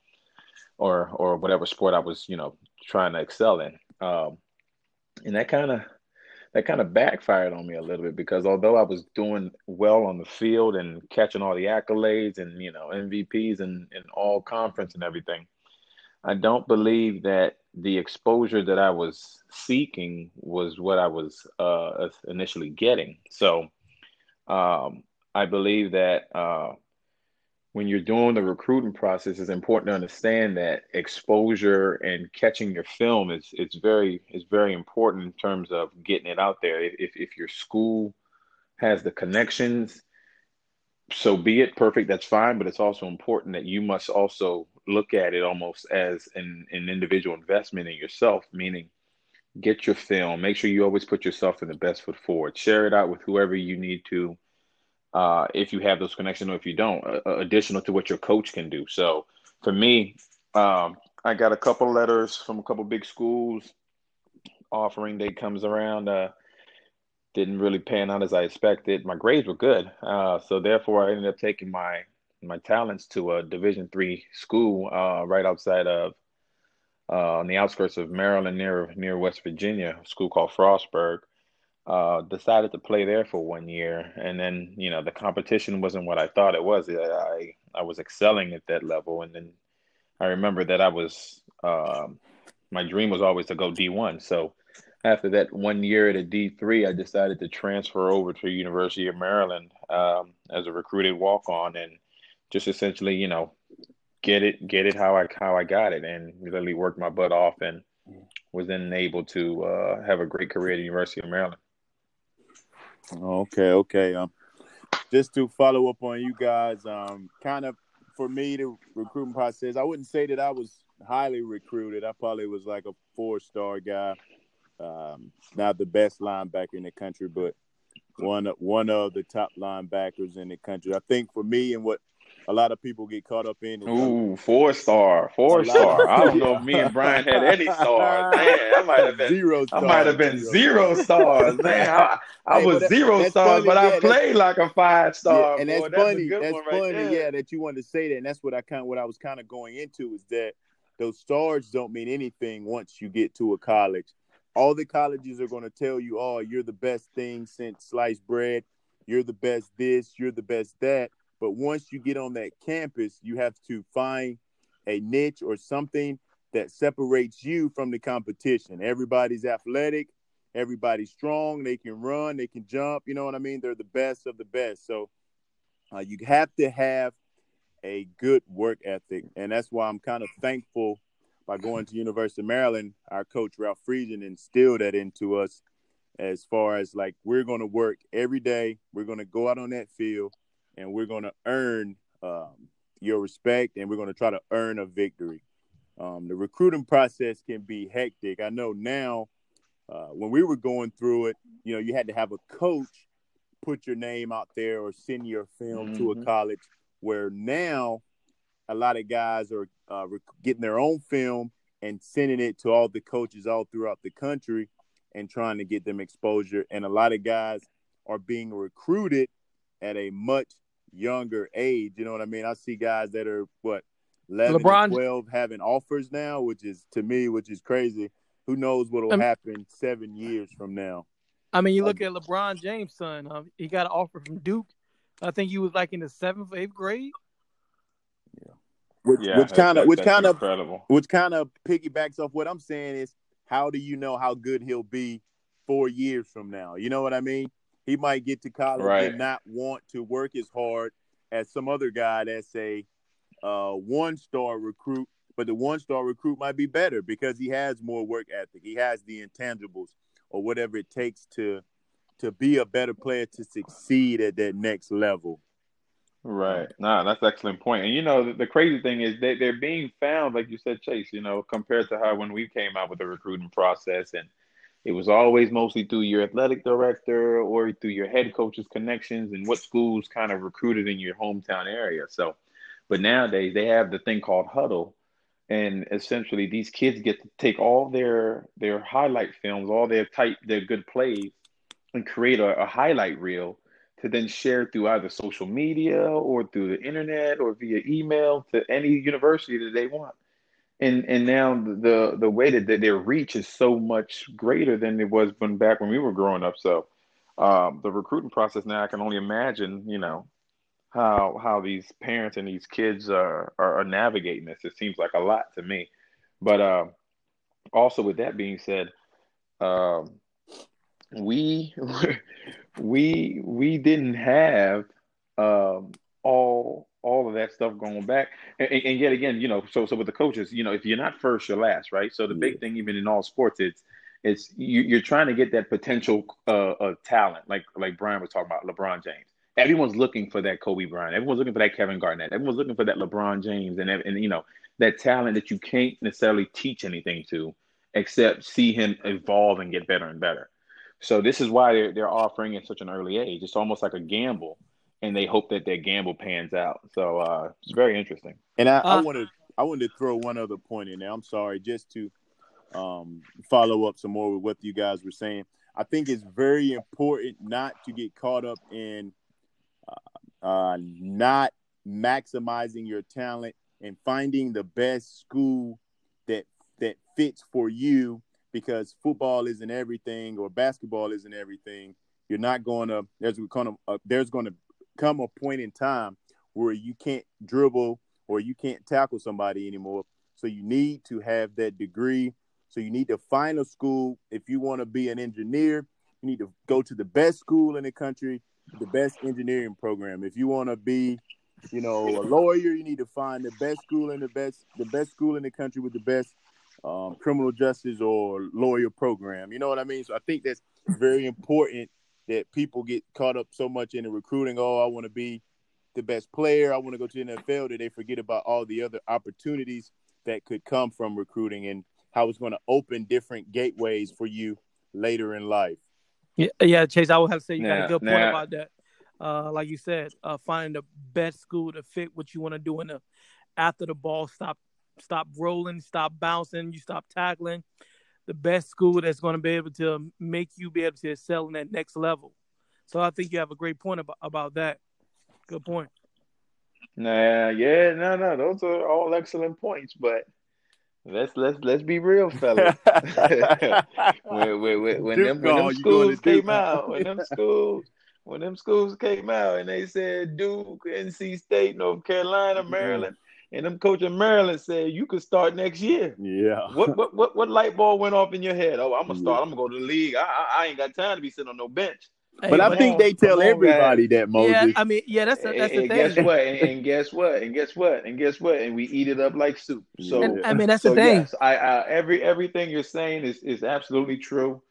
or or whatever sport I was you know trying to excel in. Um, and that kind of that kind of backfired on me a little bit because although I was doing well on the field and catching all the accolades and you know MVPs and, and all conference and everything I don't believe that the exposure that I was seeking was what I was uh, initially getting. So um, I believe that uh, when you're doing the recruiting process, it's important to understand that exposure and catching your film is it's very is very important in terms of getting it out there. If if your school has the connections so be it. Perfect that's fine. But it's also important that you must also look at it almost as an, an individual investment in yourself meaning get your film. Make sure you always put yourself in the best foot forward. Share it out with whoever you need to uh, if you have those connections or if you don't uh, additional to what your coach can do so for me um, i got a couple letters from a couple big schools offering date comes around uh, didn't really pan out as I expected. My grades were good, uh, so therefore I ended up taking my my talents to a Division three school uh, right outside of uh, on the outskirts of Maryland, near near West Virginia, a school called Frostburg. Uh, decided to play there for one year, and then you know the competition wasn't what I thought it was. I I was excelling at that level, and then I remember that I was um, my dream was always to go D one, so after that one year at a D three, I decided to transfer over to University of Maryland um, as a recruited walk on, and just essentially, you know, get it, get it how I how I got it, and really worked my butt off, and was then able to uh, have a great career at the University of Maryland. Okay, okay. Um, just to follow up on you guys, um, kind of for me the recruitment process, I wouldn't say that I was highly recruited. I probably was like a four star guy. Um, not the best linebacker in the country, but one one of the top linebackers in the country. I think for me and what a lot of people get caught up in. Ooh, four star, four star. I don't know if me and Brian had any *laughs* stars. Man, I might have been zero. Stars, I might have been zero, zero stars. Man, I, I *laughs* hey, was that, zero stars, funny, but yeah, I played like a five star. Yeah, and that's boy. funny. That's, that's funny. Yeah, that you wanted to say that, and that's what I kind of what I was kind of going into is that those stars don't mean anything once you get to a college all the colleges are going to tell you, oh, you're the best thing since sliced bread. You're the best this, you're the best that. But once you get on that campus, you have to find a niche or something that separates you from the competition. Everybody's athletic, everybody's strong, they can run, they can jump. You know what I mean? They're the best of the best. So uh, you have to have a good work ethic. And that's why I'm kind of thankful by going to University of Maryland, our coach Ralph Friedgen instilled that into us as far as like we're going to work every day. We're going to go out on that field and we're going to earn um, your respect and we're going to try to earn a victory. Um, the recruiting process can be hectic. I know now uh, when we were going through it, you know, you had to have a coach put your name out there or send your film mm-hmm. to a mm-hmm. college where now a lot of guys are uh, getting their own film and sending it to all the coaches all throughout the country and trying to get them exposure. And a lot of guys are being recruited at a much younger age. You know what I mean? I see guys that are what 11 LeBron, 12 having offers now, which is to me, which is crazy. Who knows what will happen seven years from now? I mean, you look at LeBron James' son. Uh, he got an offer from Duke. I think he was like in the seventh, eighth grade. Which, yeah, which kind of which kind of which kind of piggybacks off what I'm saying is how do you know how good he'll be four years from now? You know what I mean? He might get to college right. and not want to work as hard as some other guy that's a uh, one star recruit, but the one star recruit might be better because he has more work ethic. He has the intangibles. or whatever it takes to to be a better player to succeed at that next level. Right. Nah, that's an excellent point. And you know, the, the crazy thing is they they're being found, like you said, Chase. You know, compared to how when we came out with the recruiting process, and it was always mostly through your athletic director or through your head coach's connections and what schools kind of recruited in your hometown area. So, but nowadays they have the thing called Hudl, and essentially these kids get to take all their their highlight films, all their type their good plays, and create a, a highlight reel to then share through either social media or through the internet or via email to any university that they want. And and now the the way that, that their reach is so much greater than it was when back when we were growing up. So um, the recruiting process now, I can only imagine, you know, how how these parents and these kids are are, are navigating this. It seems like a lot to me. But uh, also with that being said, um, we *laughs* we we didn't have um, all all of that stuff going back, and, and, yet again, you know, so so with the coaches, you know, if you're not first, you're last, right? So the yeah. big thing, even in all sports, it's it's you, are trying to get that potential uh, uh, talent, like like Brian was talking about, LeBron James. Everyone's looking for that Kobe Bryant. Everyone's looking for that Kevin Garnett. Everyone's looking for that LeBron James, and and you know that talent that you can't necessarily teach anything to, except see him evolve and get better and better. So this is why they're they're offering at such an early age. It's almost like a gamble, and they hope that their gamble pans out. So uh, it's very interesting. And I, uh, I wanted I wanted to throw one other point in there. I'm sorry, just to um, follow up some more with what you guys were saying. I think it's very important not to get caught up in uh, uh, not maximizing your talent and finding the best school that that fits for you because football isn't everything or basketball isn't everything. You're not going to there's going to uh, there's going to come a point in time where you can't dribble or you can't tackle somebody anymore. So you need to have that degree. So you need to find a school if you want to be an engineer. You need to go to the best school in the country, the best engineering program. If you want to be, you know, a lawyer, you need to find the best school in the best the best school in the country with the best um, criminal justice or lawyer program. You know what I mean? So I think that's very important that people get caught up so much in the recruiting. Oh, I want to be the best player. I want to go to the NFL. That they forget about all the other opportunities that could come from recruiting and how it's going to open different gateways for you later in life. Yeah, yeah, Chase. I would have to say you got a good point about that. Uh, like you said, uh, finding the best school to fit what you want to do in the after the ball stop stop rolling, stop bouncing, you stop tackling. The best school that's going to be able to make you be able to excel in that next level. So I think you have a great point about, about that. Good point. Nah, yeah, no, no, those are all excellent points, but let's let's let's be real, fellas. *laughs* *laughs* when, when, when, when them, when them schools came out, when them *laughs* schools when them schools came out and they said Duke, NC State, North Carolina, Maryland, and them coach in Maryland said you could start next year. Yeah. What what what, what light bulb went off in your head? Oh, I'm gonna start. I'm gonna go to the league. I, I, I ain't got time to be sitting on no bench. Hey, but I think on, they tell everybody on, that Moise. Yeah, I mean, yeah, that's a, that's and, the and thing. Guess what? And, and, guess what? And guess what? And guess what? And we eat it up like soup. So and, I mean, that's so the thing. Yes, I, I every everything you're saying is is absolutely true.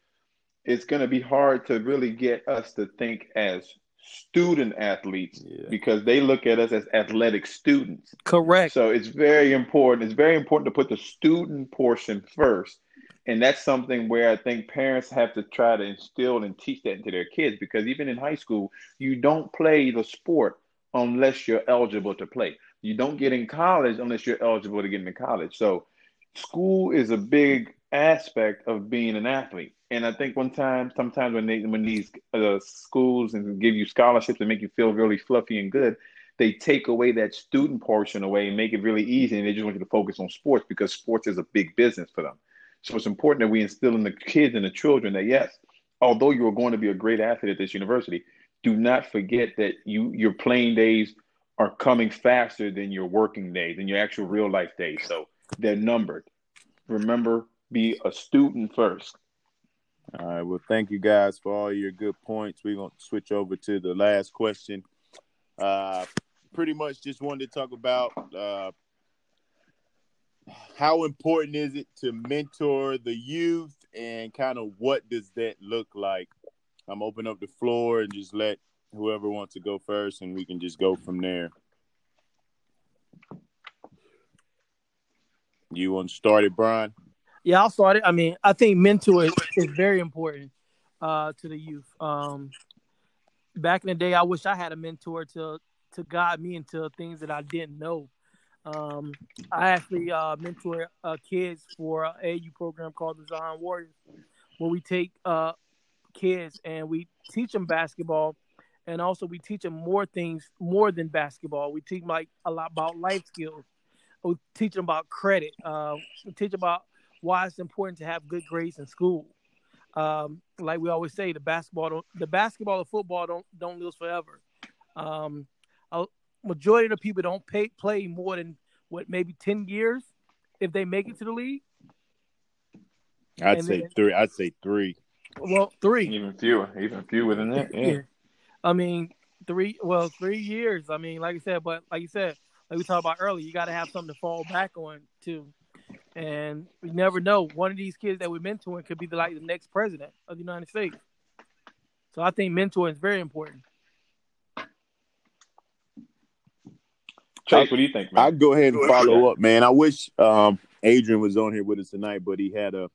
It's going to be hard to really get us to think as student athletes yeah. because they look at us as athletic students. Correct. So it's very important. It's very important to put the student portion first. And that's something where I think parents have to try to instill and teach that into their kids because even in high school, you don't play the sport unless you're eligible to play. You don't get in college unless you're eligible to get into college. So school is a big aspect of being an athlete. And I think one time, sometimes when they when these uh, schools and give you scholarships and make you feel really fluffy and good, they take away that student portion away and make it really easy, and they just want you to focus on sports because sports is a big business for them. So it's important that we instill in the kids and the children that yes, although you are going to be a great athlete at this university, do not forget that you your playing days are coming faster than your working days and your actual real life days. So they're numbered. Remember, be a student first. All right. Well, thank you guys for all your good points. We're going to switch over to the last question. Uh, pretty much just wanted to talk about uh, how important is it to mentor the youth and kind of what does that look like? I'm open up the floor and just let whoever wants to go first, and we can just go from there. You want to start it, Brian? Yeah, I'll start it. I mean, I think mentor is, is very important uh, to the youth. Um, back in the day, I wish I had a mentor to to guide me into things that I didn't know. Um, I actually uh, mentor uh, kids for an AU program called the Zion Warriors, where we take uh, kids and we teach them basketball, and also we teach them more things more than basketball. We teach them like a lot about life skills. We teach them about credit. Uh, we teach about why it's important to have good grades in school. Um, like we always say, the basketball, don't, the basketball or football don't don't live forever. Um, a majority of the people don't pay, play more than what maybe ten years if they make it to the league. I'd And say then- three. I'd say three. Well, three. Even fewer, even fewer than that. Yeah. I mean, three. Well, three years. I mean, like I said, but like you said, like we talked about earlier, you got to have something to fall back on too. And we never know. One of these kids that we're mentoring could be the, like the next president of the United States. So I think mentoring is very important. Chase, what do you think, man? I'd go ahead and follow up, man. I wish um, Adrian was on here with us tonight, but he had a,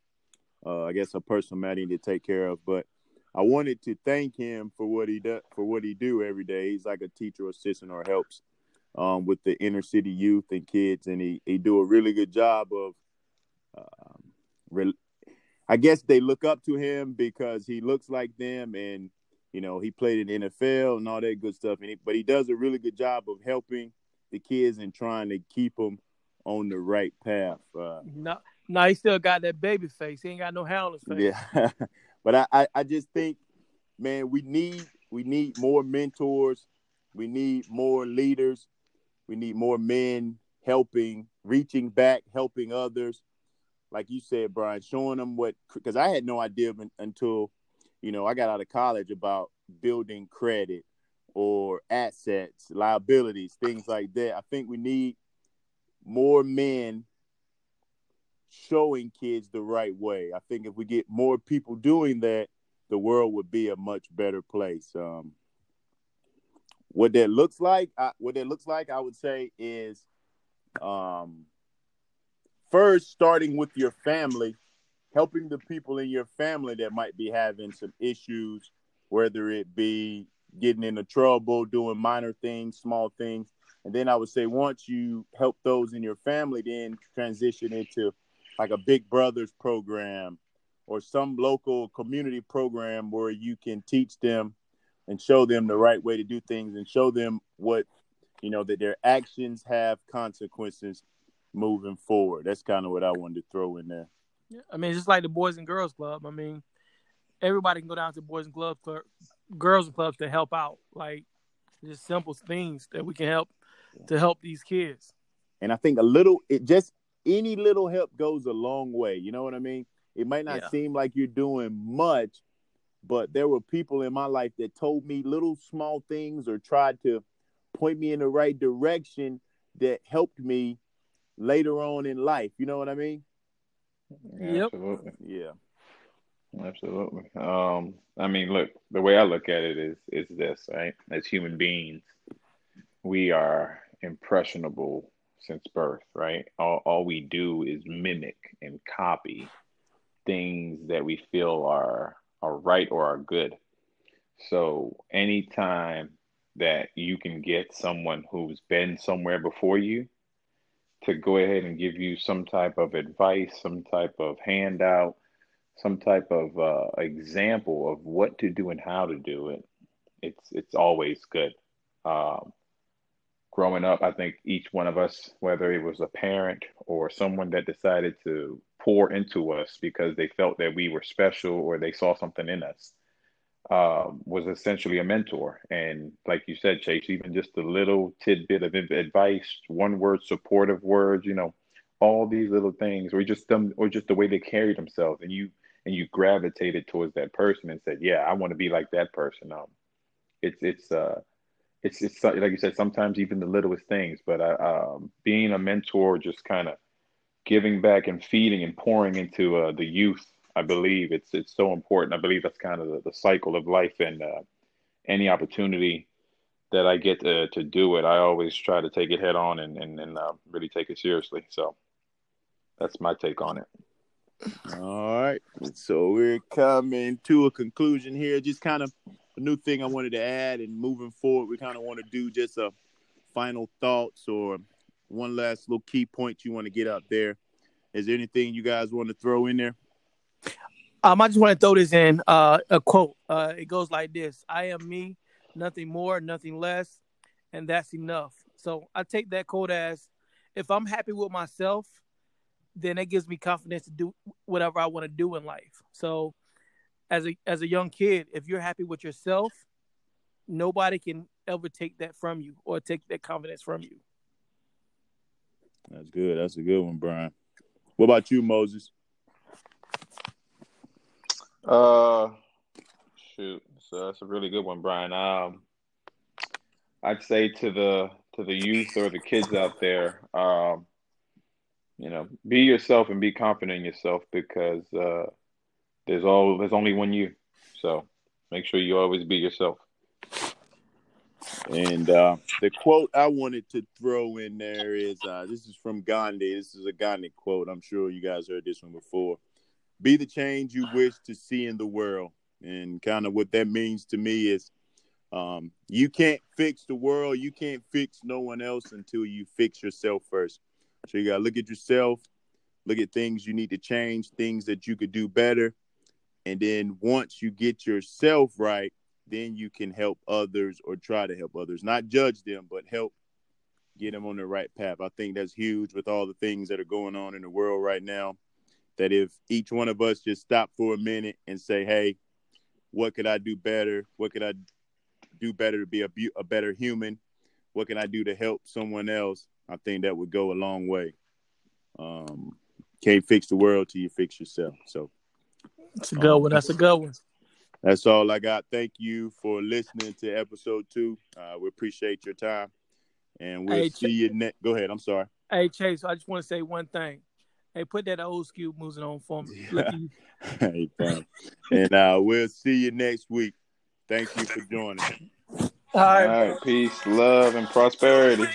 uh, I guess, a personal matter he need to take care of. But I wanted to thank him for what he does, for what he do every day. He's like a teacher assistant or helps um, with the inner city youth and kids, and he he do a really good job of. Um, re- I guess they look up to him because he looks like them, and you know he played in the NFL and all that good stuff. And he, but he does a really good job of helping the kids and trying to keep them on the right path. Uh, No, no, he still got that baby face. He ain't got no hair on his face. yeah, *laughs* but I, I, I just think, man, we need we need more mentors. We need more leaders. We need more men helping, reaching back, helping others. Like you said, Brian, showing them what because I had no idea un- until you know I got out of college about building credit or assets, liabilities, things like that. I think we need more men showing kids the right way. I think if we get more people doing that, the world would be a much better place. Um, what that looks like, I, what that looks like, I would say is, um, first starting with your family, helping the people in your family that might be having some issues, whether it be getting into trouble, doing minor things, small things. And then I would say once you help those in your family, then transition into like a Big Brothers program or some local community program where you can teach them and show them the right way to do things and show them what you know that their actions have consequences moving forward. That's kind of what I wanted to throw in there. Yeah, I mean, just like the Boys and Girls Club. I mean, everybody can go down to Boys and Club, Club Girls Clubs to help out. Like just simple things that we can help to help these kids. And I think a little, it just any little help goes a long way. You know what I mean? It might not Yeah. seem like you're doing much, but there were people in my life that told me little small things or tried to point me in the right direction that helped me later on in life. You know what I mean? Yep. Absolutely. Yeah. Absolutely. Um, I mean, look, the way I look at it is is this, right? As human beings, we are impressionable since birth, right? All all we do is mimic and copy things that we feel are are right or are good. So anytime that you can get someone who's been somewhere before you to go ahead and give you some type of advice, some type of handout, some type of uh, example of what to do and how to do it, it's it's always good. Um, growing up, I think each one of us, whether it was a parent or someone that decided to pour into us because they felt that we were special or they saw something in us, um, was essentially a mentor. And like you said, Chase, even just a little tidbit of advice, one word, supportive words, you know, all these little things, or just them, or just the way they carried themselves, and you and you gravitated towards that person and said, "Yeah, I want to be like that person." Um, it's it's uh, it's it's like you said, sometimes even the littlest things, but uh, um, being a mentor, just kind of giving back and feeding and pouring into uh, the youth I believe it's it's so important. I believe that's kind of the, the cycle of life, and uh, any opportunity that I get to to do it, I always try to take it head on and and, and uh, really take it seriously. So that's my take on it. All right. So we're coming to a conclusion here. Just kind of a new thing I wanted to add, and moving forward, we kind of want to do just a final thoughts or one last little key point you want to get out there. Is there anything you guys want to throw in there? Um, I just want to throw this in uh, a quote. Uh, it goes like this: "I am me, nothing more, nothing less, and that's enough." So I take that quote as, if I'm happy with myself, then it gives me confidence to do whatever I want to do in life. So, as a as a young kid, if you're happy with yourself, nobody can ever take that from you or take that confidence from you. That's good. That's a good one, Brian. What about you, Moise? Uh, shoot, so that's a really good one, Brian. Um, I'd say to the to the youth or the kids out there, um, you know, be yourself and be confident in yourself because uh, there's all there's only one you. So make sure you always be yourself. And uh, the quote I wanted to throw in there is uh, this is from Gandhi. This is a Gandhi quote. I'm sure you guys heard this one before. Be the change you wish to see in the world. And kind of what that means to me is um, you can't fix the world, you can't fix no one else until you fix yourself first. So you got to look at yourself, look at things you need to change, things that you could do better. And then once you get yourself right, then you can help others or try to help others, not judge them, but help get them on the right path. I think that's huge with all the things that are going on in the world right now. That if each one of us just stop for a minute and say, hey, what could I do better? What could I do better to be a, a better human? What can I do to help someone else? I think that would go a long way. Um, can't fix the world till you fix yourself. So that's a good um, one. That's a good one. That's all I got. Thank you for listening to episode two. Uh, we appreciate your time, and we'll hey, see you next. Go ahead. I'm sorry. Hey Chase, I just want to say one thing. Hey, put that old school music on for me. *laughs* hey, thanks. and uh, we'll see you next week. Thank you for joining. All right. All right. Peace, love, and prosperity.